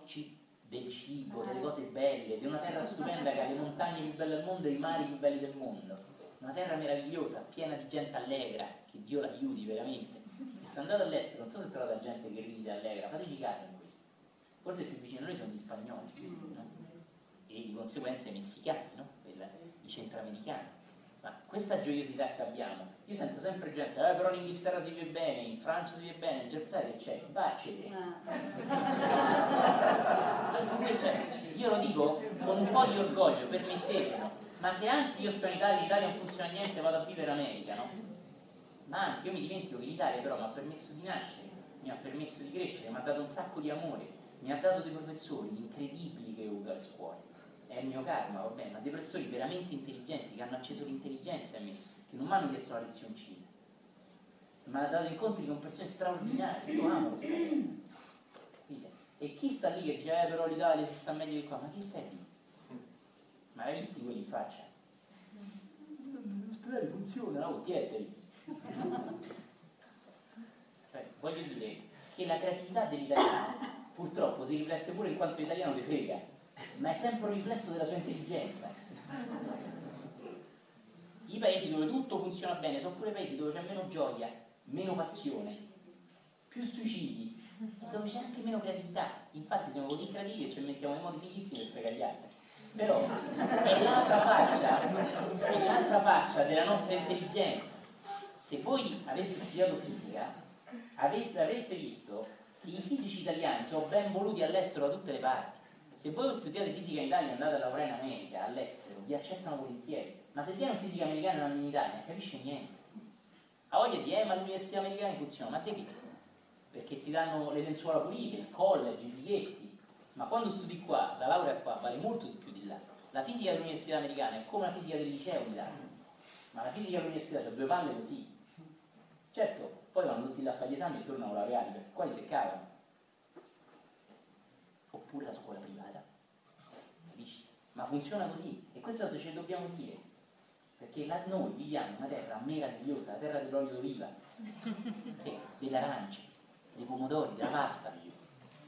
ci, del cibo, delle cose belle, di una terra stupenda che ha le montagne più belle del mondo e i mari più belli del mondo. Una terra meravigliosa, piena di gente allegra, che Dio la aiuti veramente. E se andate all'estero, non so se trovate gente che ride allegra, fateci caso in questo. Forse più vicino a noi sono gli spagnoli, no? e di conseguenza i messicani, no? Centroamericani. Ma questa gioiosità che abbiamo, io sento sempre gente, eh, però in Inghilterra si vive bene, in Francia si vive bene, in Germania c'è? Vacene. io lo dico con un po' di orgoglio, permettetelo, ma se anche io sto in Italia, l'Italia non funziona niente, vado a vivere in America, no? Ma anche io mi dimentico che l'Italia però mi ha permesso di nascere, mi ha permesso di crescere, mi ha dato un sacco di amore, mi ha dato dei professori incredibili che ho avuto alle scuole è il mio karma, va bene, ma dei professori veramente intelligenti che hanno acceso l'intelligenza a me, che non mi hanno chiesto la lezioncina, mi hanno dato incontri con persone straordinarie, io amo questa. E chi sta lì che dice, eh però l'Italia si sta meglio di qua, ma chi sta lì? Ma hai visto quelli in faccia? L'ospedale funziona, no? Tieteli. Cioè, voglio dire che la creatività dell'italiano purtroppo si riflette pure in quanto l'italiano ti frega ma è sempre un riflesso della sua intelligenza. I paesi dove tutto funziona bene sono pure paesi dove c'è meno gioia, meno passione, più suicidi, dove c'è anche meno creatività. Infatti siamo così creativi e ci mettiamo in modi fighissimi per fregare gli altri. Però è l'altra faccia, è l'altra faccia della nostra intelligenza. Se voi aveste studiato fisica, aveste, avreste visto che i fisici italiani sono ben voluti all'estero da tutte le parti se voi studiate fisica in Italia e andate a lavorare in America, all'estero, vi accettano volentieri. Ma se viene un fisico americano e non in Italia, non capisce niente. Ha voglia di, eh, ma l'università americana funziona, ma te che? Perché ti danno le lenzuola pulite, il college, i fighetti. Ma quando studi qua, la laurea qua vale molto di più di là. La fisica dell'università americana è come la fisica del liceo di là. Ma la fisica dell'università ha due palle così. Certo, poi vanno tutti là a fare gli esami e tornano laureati, perché qua li seccavano ma funziona così e questa cosa ce dobbiamo dire, perché la, noi viviamo in una terra meravigliosa, la terra dell'olio d'oliva, eh, delle arance, dei pomodori, della pasta.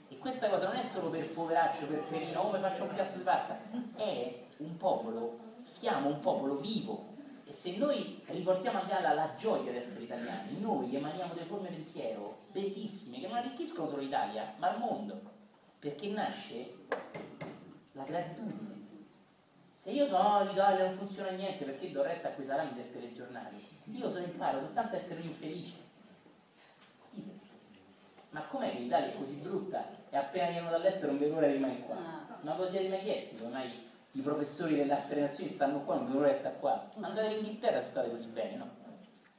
E questa cosa non è solo per poveraccio, per perino, come faccio un piatto di pasta, è un popolo, siamo un popolo vivo. E se noi riportiamo a galla la gioia di essere italiani, noi emaniamo delle forme pensiero bellissime che non arricchiscono solo l'Italia, ma il mondo. Perché nasce la gratitudine. Se io sono oh, l'Italia non funziona niente perché do retta a quei salami del telegiornale, io so imparo soltanto a essere infelice. Ma com'è che l'Italia è così brutta e appena viene dall'estero non vedo l'ora di rimanere qua? Ma cosa siete mai chiesti? Come mai i professori delle altre nazioni stanno qua, non vedo l'ora di stare qua? Andate in Inghilterra se state così bene, no?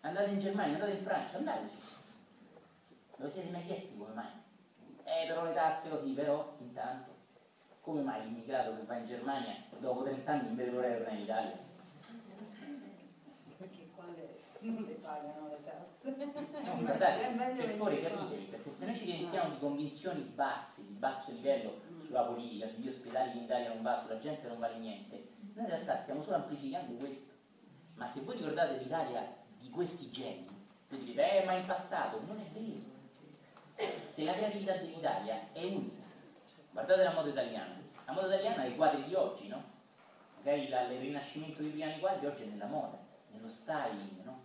Andate in Germania, andate in Francia, andateci. Non siete mai chiesti come mai? Eh, però le tasse così, però intanto come mai l'immigrato che va in Germania dopo 30 anni invece di tornare in Italia? Perché qua le, non le pagano le tasse. No, guardate, per fuori capitevi, perché se noi ci riempiamo di convinzioni basse, di basso livello sulla politica, sugli ospedali che in Italia non va, sulla gente non vale niente, noi in realtà stiamo solo amplificando questo. Ma se voi ricordate l'Italia di questi geni, voi direte, eh, ma in passato, non è vero. Se la creatività dell'Italia è unica Guardate la moda italiana. La moda italiana è i quadri di oggi, no? Magari il rinascimento di prima quadri oggi è nella moda, nello styling, no?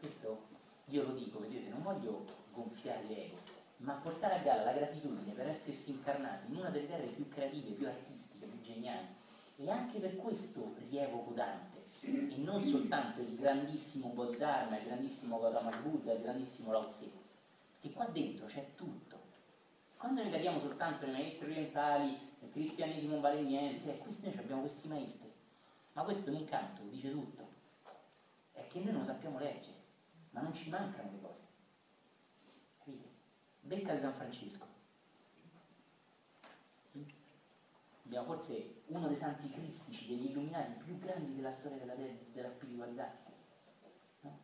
Questo io lo dico, vedete, non voglio gonfiare l'ego, ma portare a galla la gratitudine per essersi incarnati in una delle terre più creative, più artistiche, più geniali. E anche per questo rievoco Dante, e non soltanto il grandissimo Bodhidharma, il grandissimo Gautama Buddha, il grandissimo Lao Tse, che qua dentro c'è tutto quando noi cadiamo soltanto nei maestri orientali, il cristianesimo vale niente, questi noi abbiamo questi maestri. Ma questo in un canto dice tutto. È che noi non sappiamo leggere, ma non ci mancano le cose. Capite? Becca di San Francesco. Abbiamo forse uno dei santi cristici, degli illuminati più grandi della storia della, della spiritualità. No?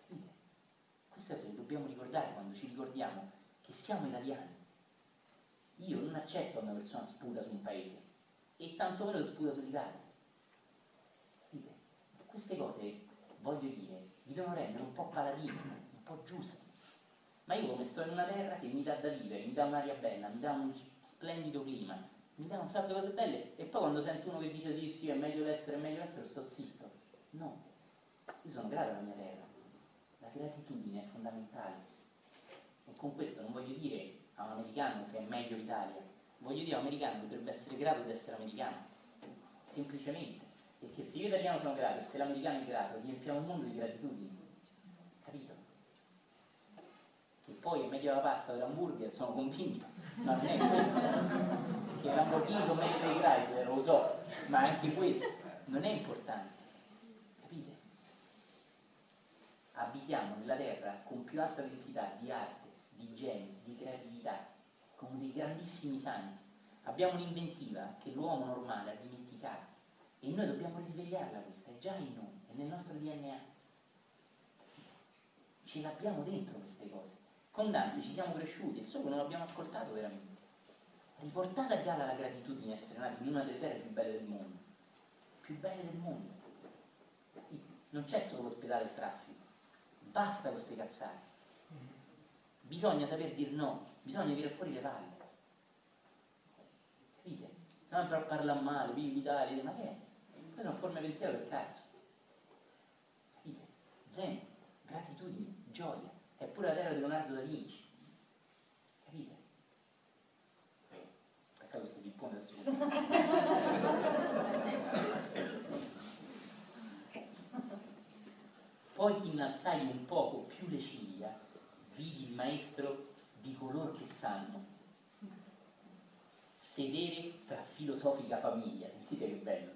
Capite? Queste cose le dobbiamo ricordare quando ci ricordiamo che siamo italiani io non accetto che una persona sputa su un paese e tantomeno sputa sull'Italia. Dite, queste cose, voglio dire, vi devono rendere un po' paladini, un po' giusti. Ma io come sto in una terra che mi dà da vivere, mi dà un'aria bella, mi dà un splendido clima, mi dà un sacco di cose belle e poi quando sento uno che dice sì, sì, è meglio l'estero, è meglio l'estero, sto zitto. No, io sono grato alla mia terra. La gratitudine è fondamentale. E con questo non voglio dire a un americano che è meglio l'Italia, voglio dire un americano dovrebbe essere grato di essere americano, semplicemente. Che se io italiano sono grato e se l'americano è grato, riempiamo il mondo di gratitudine. Capito? E poi è meglio la pasta dell'hamburger, sono convinto, ma non è questo. Che i Lamborghini sono meglio dei Chrysler, lo so, ma anche questo non è importante. Capite? Abitiamo nella terra con più alta densità di arte di genio, dei grandissimi santi. Abbiamo un'inventiva che l'uomo normale ha dimenticato e noi dobbiamo risvegliarla questa, è già in noi, è nel nostro DNA. Ce l'abbiamo dentro queste cose. Con Dante ci siamo cresciuti e solo non l'abbiamo ascoltato veramente. Riportate a galla la gratitudine di essere nati in una delle terre più belle del mondo. Più belle del mondo. Non c'è solo l'ospedale e il traffico. Basta queste cazzate bisogna saper dire no, bisogna dire fuori le palle. Capite? Non per parlare male, vivi l'Italia, ma che è? Queste sono forme pensiero del cazzo. Capite? Zen, gratitudine, gioia. È pure la terra di Leonardo da Vinci. Capite? Peccato questo pippone adesso. Poi ti innalzai un poco più le ciglia vidi il maestro di coloro che sanno sedere filosofica famiglia, sentite che bello,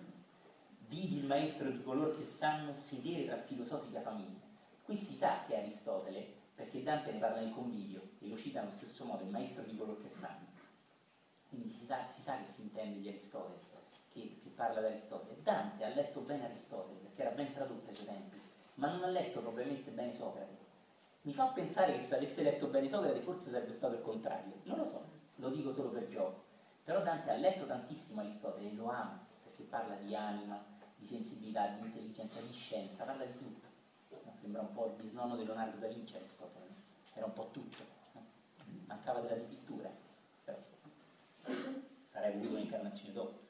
vidi il maestro di coloro che sanno sedere tra filosofica famiglia. Qui si sa che è Aristotele, perché Dante ne parla nel convivio e lo cita allo stesso modo, il maestro di coloro che sanno. Quindi si sa, si sa che si intende di Aristotele, che, che parla di Aristotele. Dante ha letto bene Aristotele, perché era ben tradotto ai suoi tempi, ma non ha letto probabilmente bene Socrate mi fa pensare che se avesse letto bene Socrate forse sarebbe stato il contrario. Non lo so, lo dico solo per gioco. Però Dante ha letto tantissimo Aristotele lo ama, perché parla di anima, di sensibilità, di intelligenza, di scienza, parla di tutto. No? Sembra un po' il bisnonno di Leonardo da Vinci Aristotele, no? era un po' tutto. No? Mancava della pittura, però sarei voluto un'incarnazione dopo.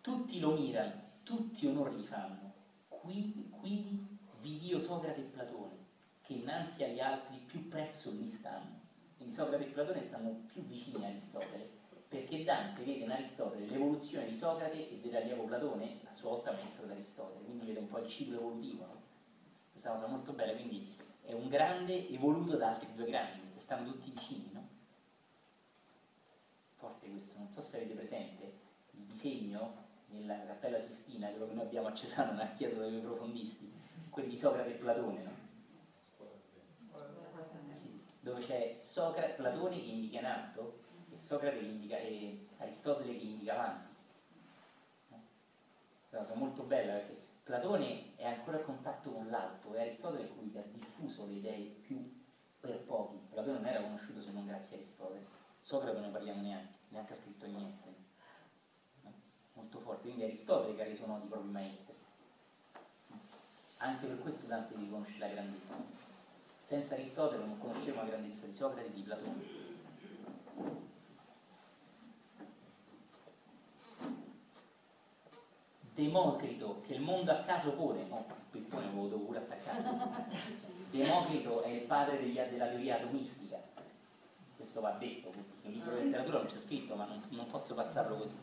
Tutti lo mirano, tutti onore gli fanno, qui, qui vidio Socrate e Platone, che innanzi agli altri più presso gli stanno. Quindi Socrate e Platone stanno più vicini a Aristotele, perché Dante vede in Aristotele l'evoluzione di Socrate e dell'allievo Platone, a sua volta maestro di Aristotele, quindi vede un po' il ciclo evolutivo. No? Questa cosa molto bella, quindi è un grande evoluto da altri due grandi, che stanno tutti vicini, no? Forte questo, non so se avete presente il disegno nella Cappella Sistina, quello che noi abbiamo a Cesano, nella chiesa dei profondisti, quelli di Socrate e Platone, no? Dove c'è Socrate, Platone che indica in alto e Socrate che indica, e Aristotele che indica avanti. È una cosa molto bella perché Platone è ancora a contatto con l'alto e Aristotele è colui che ha diffuso le idee più per pochi. Platone non era conosciuto se non grazie a Aristotele. Socrate non ne parliamo neanche, neanche ha scritto niente. No? Molto forte, quindi Aristotele che ha reso noti i propri maestri. Anche per questo Dante riconosce la grandezza. Senza Aristotele non conosceremo la grandezza di Socrate e di Platone. Democrito, che il mondo a caso pone, no, il pippone avevo dovuto attaccare. Democrito è il padre degli, della teoria atomistica. Questo va detto, nel libro di letteratura non c'è scritto, ma non, non posso passarlo così.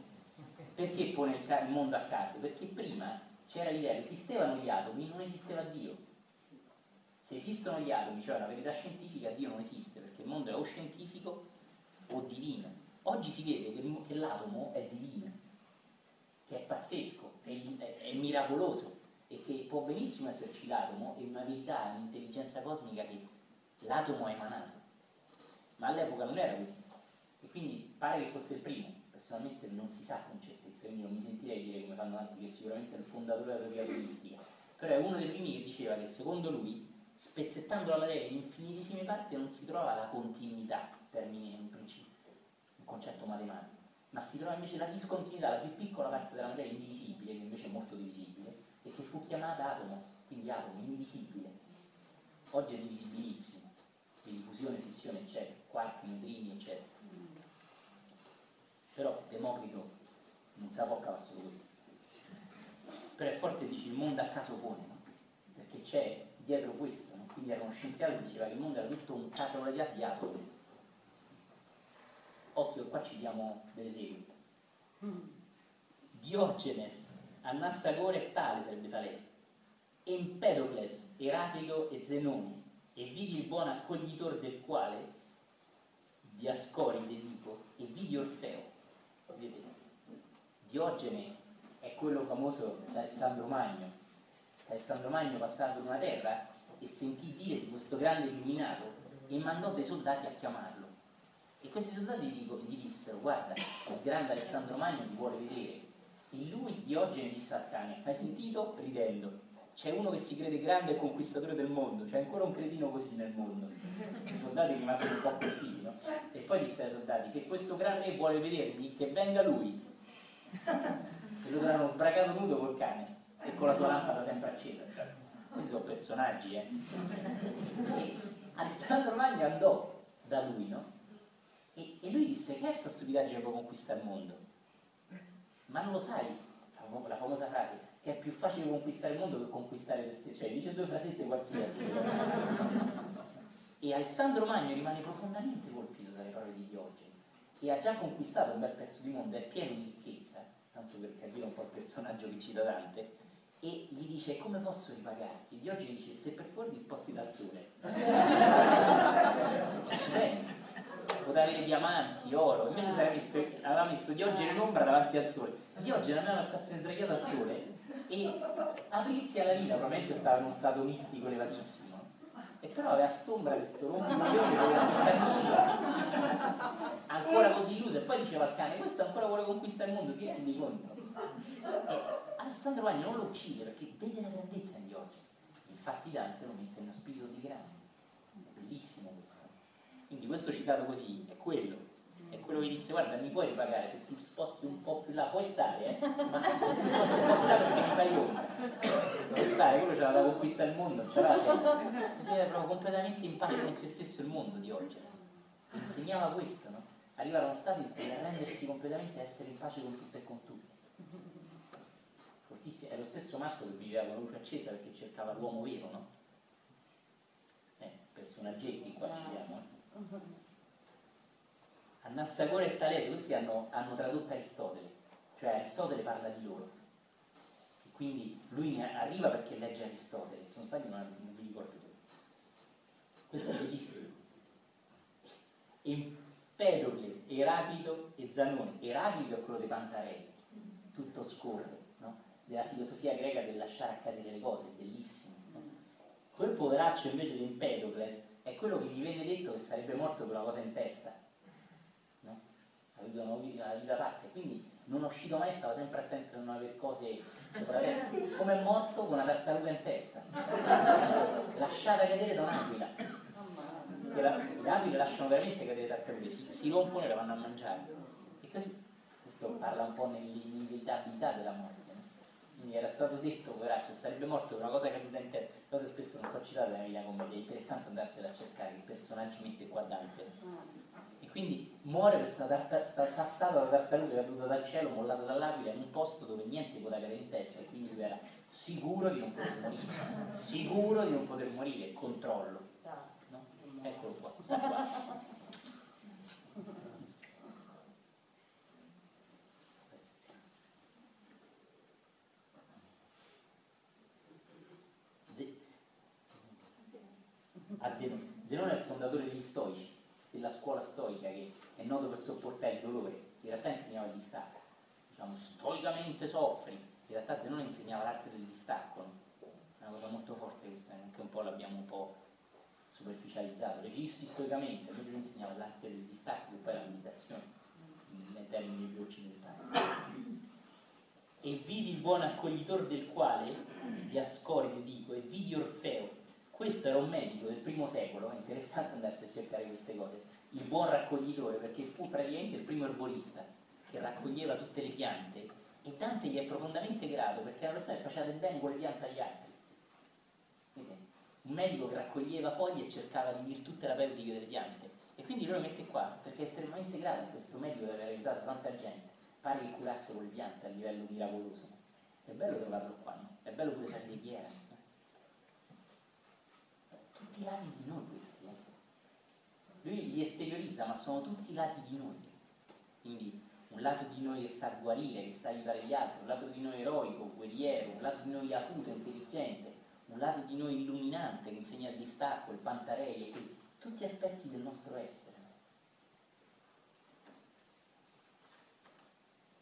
Perché pone il, il mondo a caso? Perché prima c'era l'idea che esistevano gli atomi, non esisteva Dio. Se esistono gli atomi, cioè la verità scientifica, Dio non esiste, perché il mondo è o scientifico o divino. Oggi si vede che, che l'atomo è divino, che è pazzesco, è, è, miracoloso e che può benissimo esserci l'atomo e una verità, un'intelligenza cosmica che l'atomo ha emanato. Ma all'epoca non era così. E quindi pare che fosse il primo, personalmente non si sa con certezza, quindi non mi sentirei dire come fanno altri che sicuramente è il fondatore della teoria atomistica, però è uno dei primi che diceva che secondo lui, spezzettando la materia in infinitissime parti, non si trova la continuità, termine un principio, un concetto matematico, ma si trova invece la discontinuità, la più piccola parte della materia indivisibile, che invece è molto divisibile, e che fu chiamata atomos, quindi atomo, indivisibile. Oggi è divisibilissimo, quindi fusione, fissione, eccetera, quark, neutrini, eccetera però Democrito non sa può cavare solo così però è forte dice il mondo a caso pone no? perché c'è dietro questo no? quindi era uno scienziato che diceva che il mondo era tutto un casualità di atomi occhio qua ci diamo delle esempi. Diogenes Anassagore e tale sarebbe tale. Empedocles, Eraclito e Zenone e vidi il buon accoglitore del quale Diascoride dico e vidi Orfeo. Vedete, Diogene è quello famoso da Alessandro Magno. Alessandro Magno passato in una terra e sentì dire di questo grande illuminato e mandò dei soldati a chiamarlo. E questi soldati gli, dissero, guarda, il grande Alessandro Magno ti vuole vedere. E lui, Diogene, disse al cane, hai sentito? Ridendo. C'è uno che si crede grande e conquistatore del mondo, c'è ancora un cretino così nel mondo. I soldati rimasero un po' colpiti, no? E poi disse ai soldati, se questo grande vuole vedermi, che venga lui. E lo trovano sbragato nudo col cane e con la sua lampada sempre accesa. Questi sono personaggi, eh. Alessandro Magno andò da lui, no? E, e lui disse, che è questa stupidaggine che può conquistare il mondo? Ma non lo sai, la famosa frase, che è più facile conquistare il mondo che conquistare te stesso, cioè dice due frasette qualsiasi. e Alessandro Magno rimane profondamente colpito dalle parole di Diogene e ha già conquistato un bel pezzo di mondo, è pieno di ricchezza, tanto per capire un po' il personaggio che cita Dante, e gli dice come posso ripagarti? Diogene dice se per fuori disposti dal sole. Beh, poteva avere diamanti, oro, invece messo, aveva messo Diogene in ombra davanti al sole. Diogene andava a starsi sdraiato al sole e aprirsi alla vita, probabilmente stava in uno stato mistico elevatissimo. E però aveva st'ombra questo rompicoglione che voleva conquistare il mondo. Ancora così illuso. E poi diceva al cane, questo ancora vuole conquistare il mondo, ti rendi conto? E Alessandro Magno non lo uccide perché vede la grandezza negli occhi. Infatti Dante lo mette in uno spirito di grande. Quindi questo citato così è quello. è quello che disse guarda mi puoi ripagare se ti sposti un po' più là puoi stare eh? ma ti sposti un po' più là perché mi fai ombra puoi stare quello c'era da conquista il mondo ce l'ha viveva proprio completamente in pace con se stesso il mondo di oggi insegnava questo no? arrivare a uno stato in cui rendersi completamente essere in pace con tutto e con tutti fortissimo è lo stesso matto che viveva con la luce accesa perché cercava l'uomo vero no? eh, personaggetti qua ci siamo eh? Annassagore e Talete, questi hanno, hanno tradotto Aristotele, cioè Aristotele parla di loro. E quindi lui arriva perché legge Aristotele, se non sbaglio non, non ricordo dove. Questo è bellissimo. Empedocle, Eraclito e Zanone. Eraclito è quello dei Pantarei, tutto scorre, no? della filosofia greca del lasciare accadere le cose, bellissimo. No? Quel poveraccio invece di Empedocles è quello che gli venne detto che sarebbe morto per una cosa in testa avuto una vita pazza, quindi non è uscito mai, stava sempre attento a non avere cose sopra testa. Come è morto con una tartaruga in testa, lasciata cadere da un'aquila. La, le aquile lasciano veramente cadere tartarughe, si, si rompono e le vanno a mangiare. E questo, questo parla un po' nell'inevitabilità della morte. Quindi era stato detto, poveraccio, sarebbe morto per una cosa caduta in terra. Cose spesso non so citate nella mia commedia, è interessante andarsela a cercare, che personaggi mette qua Dante quindi muore questa tarta, sta sassata da tartaruga caduta dal cielo, mollata dall'aquila in un posto dove niente poteva cadere in testa e quindi lui era sicuro di non poter morire, sicuro di non poter morire, controllo. No? Eccolo qua, sta qua. A Zenone. Zenone è il fondatore degli stoici della scuola stoica che è noto per sopportare il dolore, in realtà insegnava il distacco. Diciamo, stoicamente soffri, in realtà Zenone insegnava l'arte del distacco, no? una cosa molto forte questa, anche un po' l'abbiamo un po' superficializzato. Resisti stoicamente, lui insegnava l'arte del distacco, che poi la meditazione, nei termini più occidentali. E vidi il buon accoglitore del quale, di Ascoride dico, e vidi Orfeo, questo era un medico del primo secolo, è interessante andarsi a cercare queste cose, il buon raccoglitore, perché fu praticamente il primo erborista che raccoglieva tutte le piante e Dante gli è profondamente grato perché era una persona che faceva del bene con le piante agli altri. Un medico che raccoglieva foglie e cercava di virtù terapeutiche delle piante. E quindi lui lo mette qua perché è estremamente grato a questo medico di aver aiutato tanta gente. Pare che curasse con le piante a livello miracoloso. È bello trovarlo qua, no? È bello pure sapere chi era tutti lati di noi questi. Eh. Lui li esteriorizza, ma sono tutti i lati di noi. Quindi un lato di noi che sa guarire, che sa aiutare gli altri, un lato di noi eroico, guerriero, un lato di noi acuto, intelligente, un lato di noi illuminante che insegna il distacco, il pantarei, e tutti aspetti del nostro essere.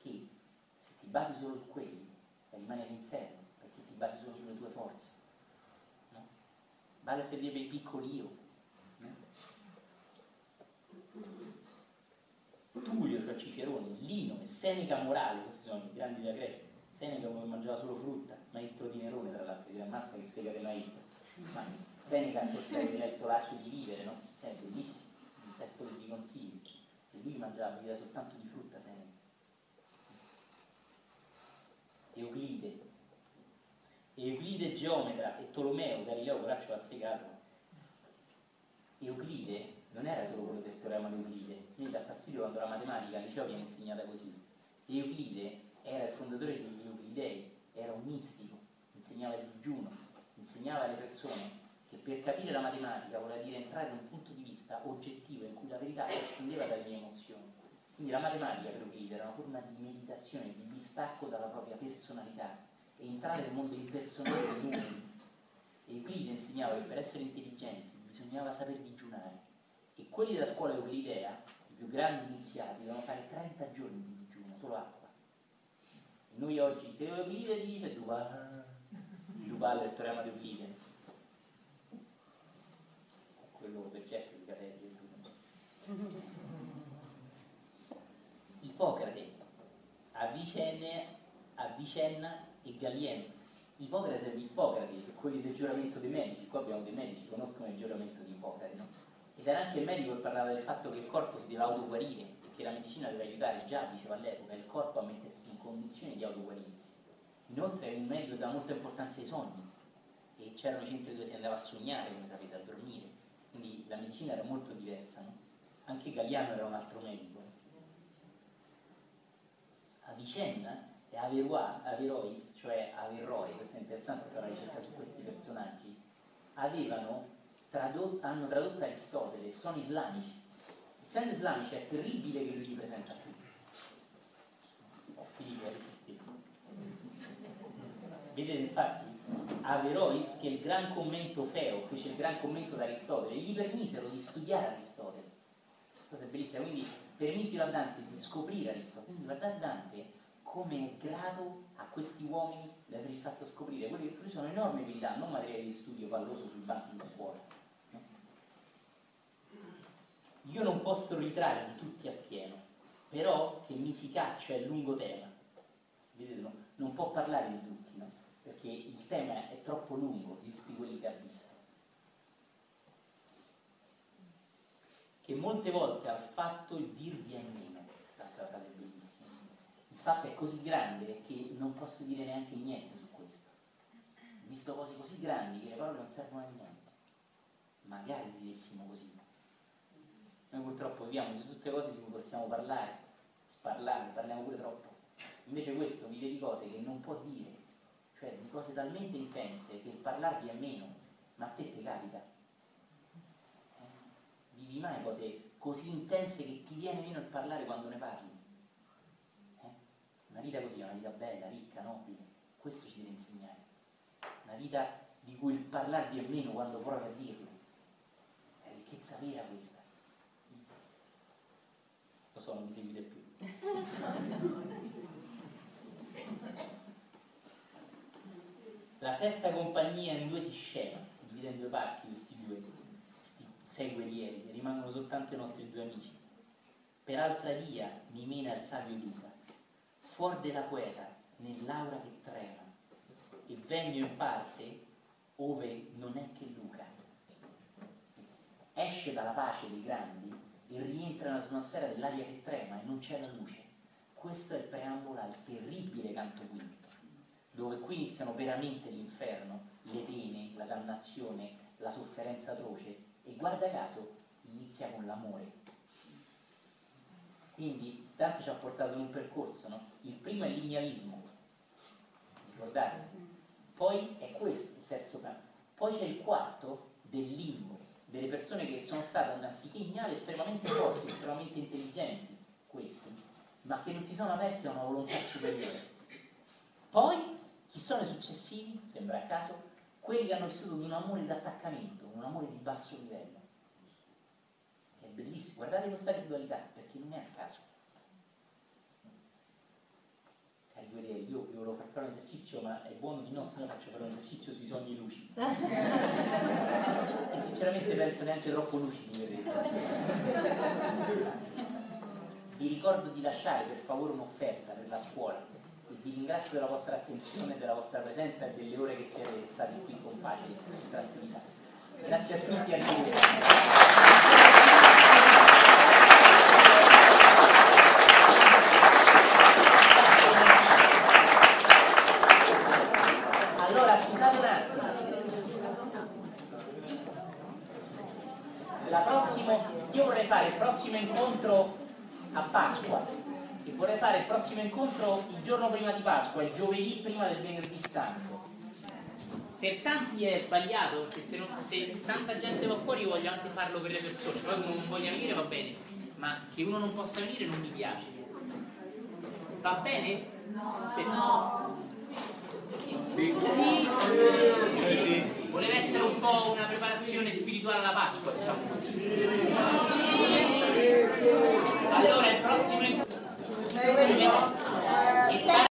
Che se ti basi solo su quelli, rimani all'inferno, perché ti basi solo sulle tue forze vale servire per i piccoli io. Tullio, cioè Cicerone, Lino e Seneca Morale, questi sono i grandi della Grecia. Seneca che mangiava solo frutta, maestro di Nerone tra l'altro, che ammazza che sega dei maestri. Ma Seneca forse avete letto l'arte di vivere, no? È bellissimo, un testo che vi consiglio. E lui mangiava, viveva soltanto di frutta Seneca. Euclide, Euclide geometra e Tolomeo, Galileo Coraccio l'ha spiegato. Euclide non era solo quello del teorema di Euclide, quindi dà fastidio quando la matematica liceo viene insegnata così. Euclide era il fondatore degli Euclidei, era un mistico, insegnava il digiuno, insegnava alle persone che per capire la matematica voleva dire entrare in un punto di vista oggettivo in cui la verità scendeva dalle mie emozioni. Quindi la matematica per Euclide era una forma di meditazione, di distacco dalla propria personalità e entrare nel mondo dei numeri. E Euclide insegnava che per essere intelligenti bisognava saper digiunare. E quelli della scuola euclidea, i più grandi iniziati, dovevano fare 30 giorni di digiuno, solo acqua. E noi oggi, Teo Euclide dice Duval, Duval è il teorema di Euclide. Quello per certo di capelli Ippocrate avvicena, avvicena e Galieno. Ippocrate è Ippocrate, quelli del giuramento dei medici, qua abbiamo dei medici che conoscono il giuramento di Ippocrate, no? Ed era anche il medico che parlava del fatto che il corpo si deve autoguarire, che che la medicina deve aiutare già, diceva all'epoca, il corpo a mettersi in condizione di autoguarirsi. Inoltre è un medico che dà molta importanza ai sogni e c'erano centri dove si andava a sognare, come sapete, a dormire. Quindi la medicina era molto diversa, no? Anche Galiano era un altro medico. Avicenna e Averrois, Averrois, cioè Averroe, questo è interessante fare la ricerca su questi personaggi, tradotto, hanno tradotto Aristotele, sono islamici. Essendo islamici è terribile che lui li presenta qui. Oh, Filippo, resistete. Vedete infatti Averroes che il gran commento Feo fece il gran commento da Aristotele gli permisero di studiare Aristotele cosa bellissima quindi permisero a Dante di scoprire Aristotele quindi guardate Dante come è grato a questi uomini di avergli fatto scoprire quelli che per lui sono enormi abilità non materiali di studio palloso sui banchi di scuola io non posso ritrarli tutti appieno però che mi si caccia è lungo tema vedete no? non può parlare di tutti no? perché il tema è troppo lungo di tutti quelli che ha visto. Che molte volte ha fatto il dirvi è meno, è stata una frase. Il fatto è così grande che non posso dire neanche niente su questo. Ho visto cose così grandi che le parole non servono a niente. Magari vivessimo così. Noi purtroppo viviamo di tutte cose di cui possiamo parlare, sparlare, parliamo pure troppo. Invece questo vive di cose che non può dire cioè di cose talmente intense che parlarvi è meno, ma a te ti capita. Eh? Vivi mai cose così intense che ti viene meno il parlare quando ne parli? Una vita così è una vita bella, ricca, nobile, questo ci deve insegnare. Una vita di cui il parlarvi è meno quando provi a dirlo. È ricchezza vera questa. Lo so, non mi seguite più. La sesta compagnia in due si scema, si divide in due parti questi due, questi sei guerrieri, rimangono soltanto i nostri due amici. Per altra via mi mena il savio Luca, fuor della poeta, nell'aura che trema, e vegno in parte ove non è che Luca. Esce dalla pace dei grandi e rientra nell'atmosfera dell'aria che trema e non c'è la luce. Questo è il preambolo al terribile canto quinto dove qui iniziano veramente l'inferno, le pene, la dannazione, la sofferenza atroce e guarda caso inizia con l'amore. Quindi Dante ci ha portato in un percorso, no? Il primo è l'ignalismo, ricordate? Poi è questo, il terzo canto. Poi c'è il quarto del limbo, delle persone che sono state anziché ignare estremamente forti, estremamente intelligenti, questi, ma che non si sono aperti a una volontà superiore. Poi chi sono i successivi? Sembra a caso, quelli che hanno vissuto di un amore d'attaccamento, un amore di basso livello. È bellissimo, guardate questa ritualità, perché non è a caso. Cari guerrieri, io vi volevo far fare un esercizio, ma è buono di no, se no faccio fare un esercizio sui sogni lucidi. e sinceramente penso neanche troppo lucidi. Vi ricordo di lasciare per favore un'offerta per la scuola vi ringrazio della vostra attenzione, della vostra presenza e delle ore che siete stati qui con pace e tranquillità. Grazie a tutti e arrivederci. Allora, scusate un attimo. La prossima, io vorrei fare il prossimo incontro a Pasqua e vorrei fare il prossimo incontro il giorno prima di Pasqua, il giovedì prima del venerdì santo. Per tanti è sbagliato, perché se, non, se tanta gente va fuori io voglio anche farlo per le persone, poi uno non voglia venire va bene, ma che uno non possa venire non mi piace. Va bene? Per no. Sì. Voleva essere un po' una preparazione spirituale alla Pasqua, diciamo così. Allora il prossimo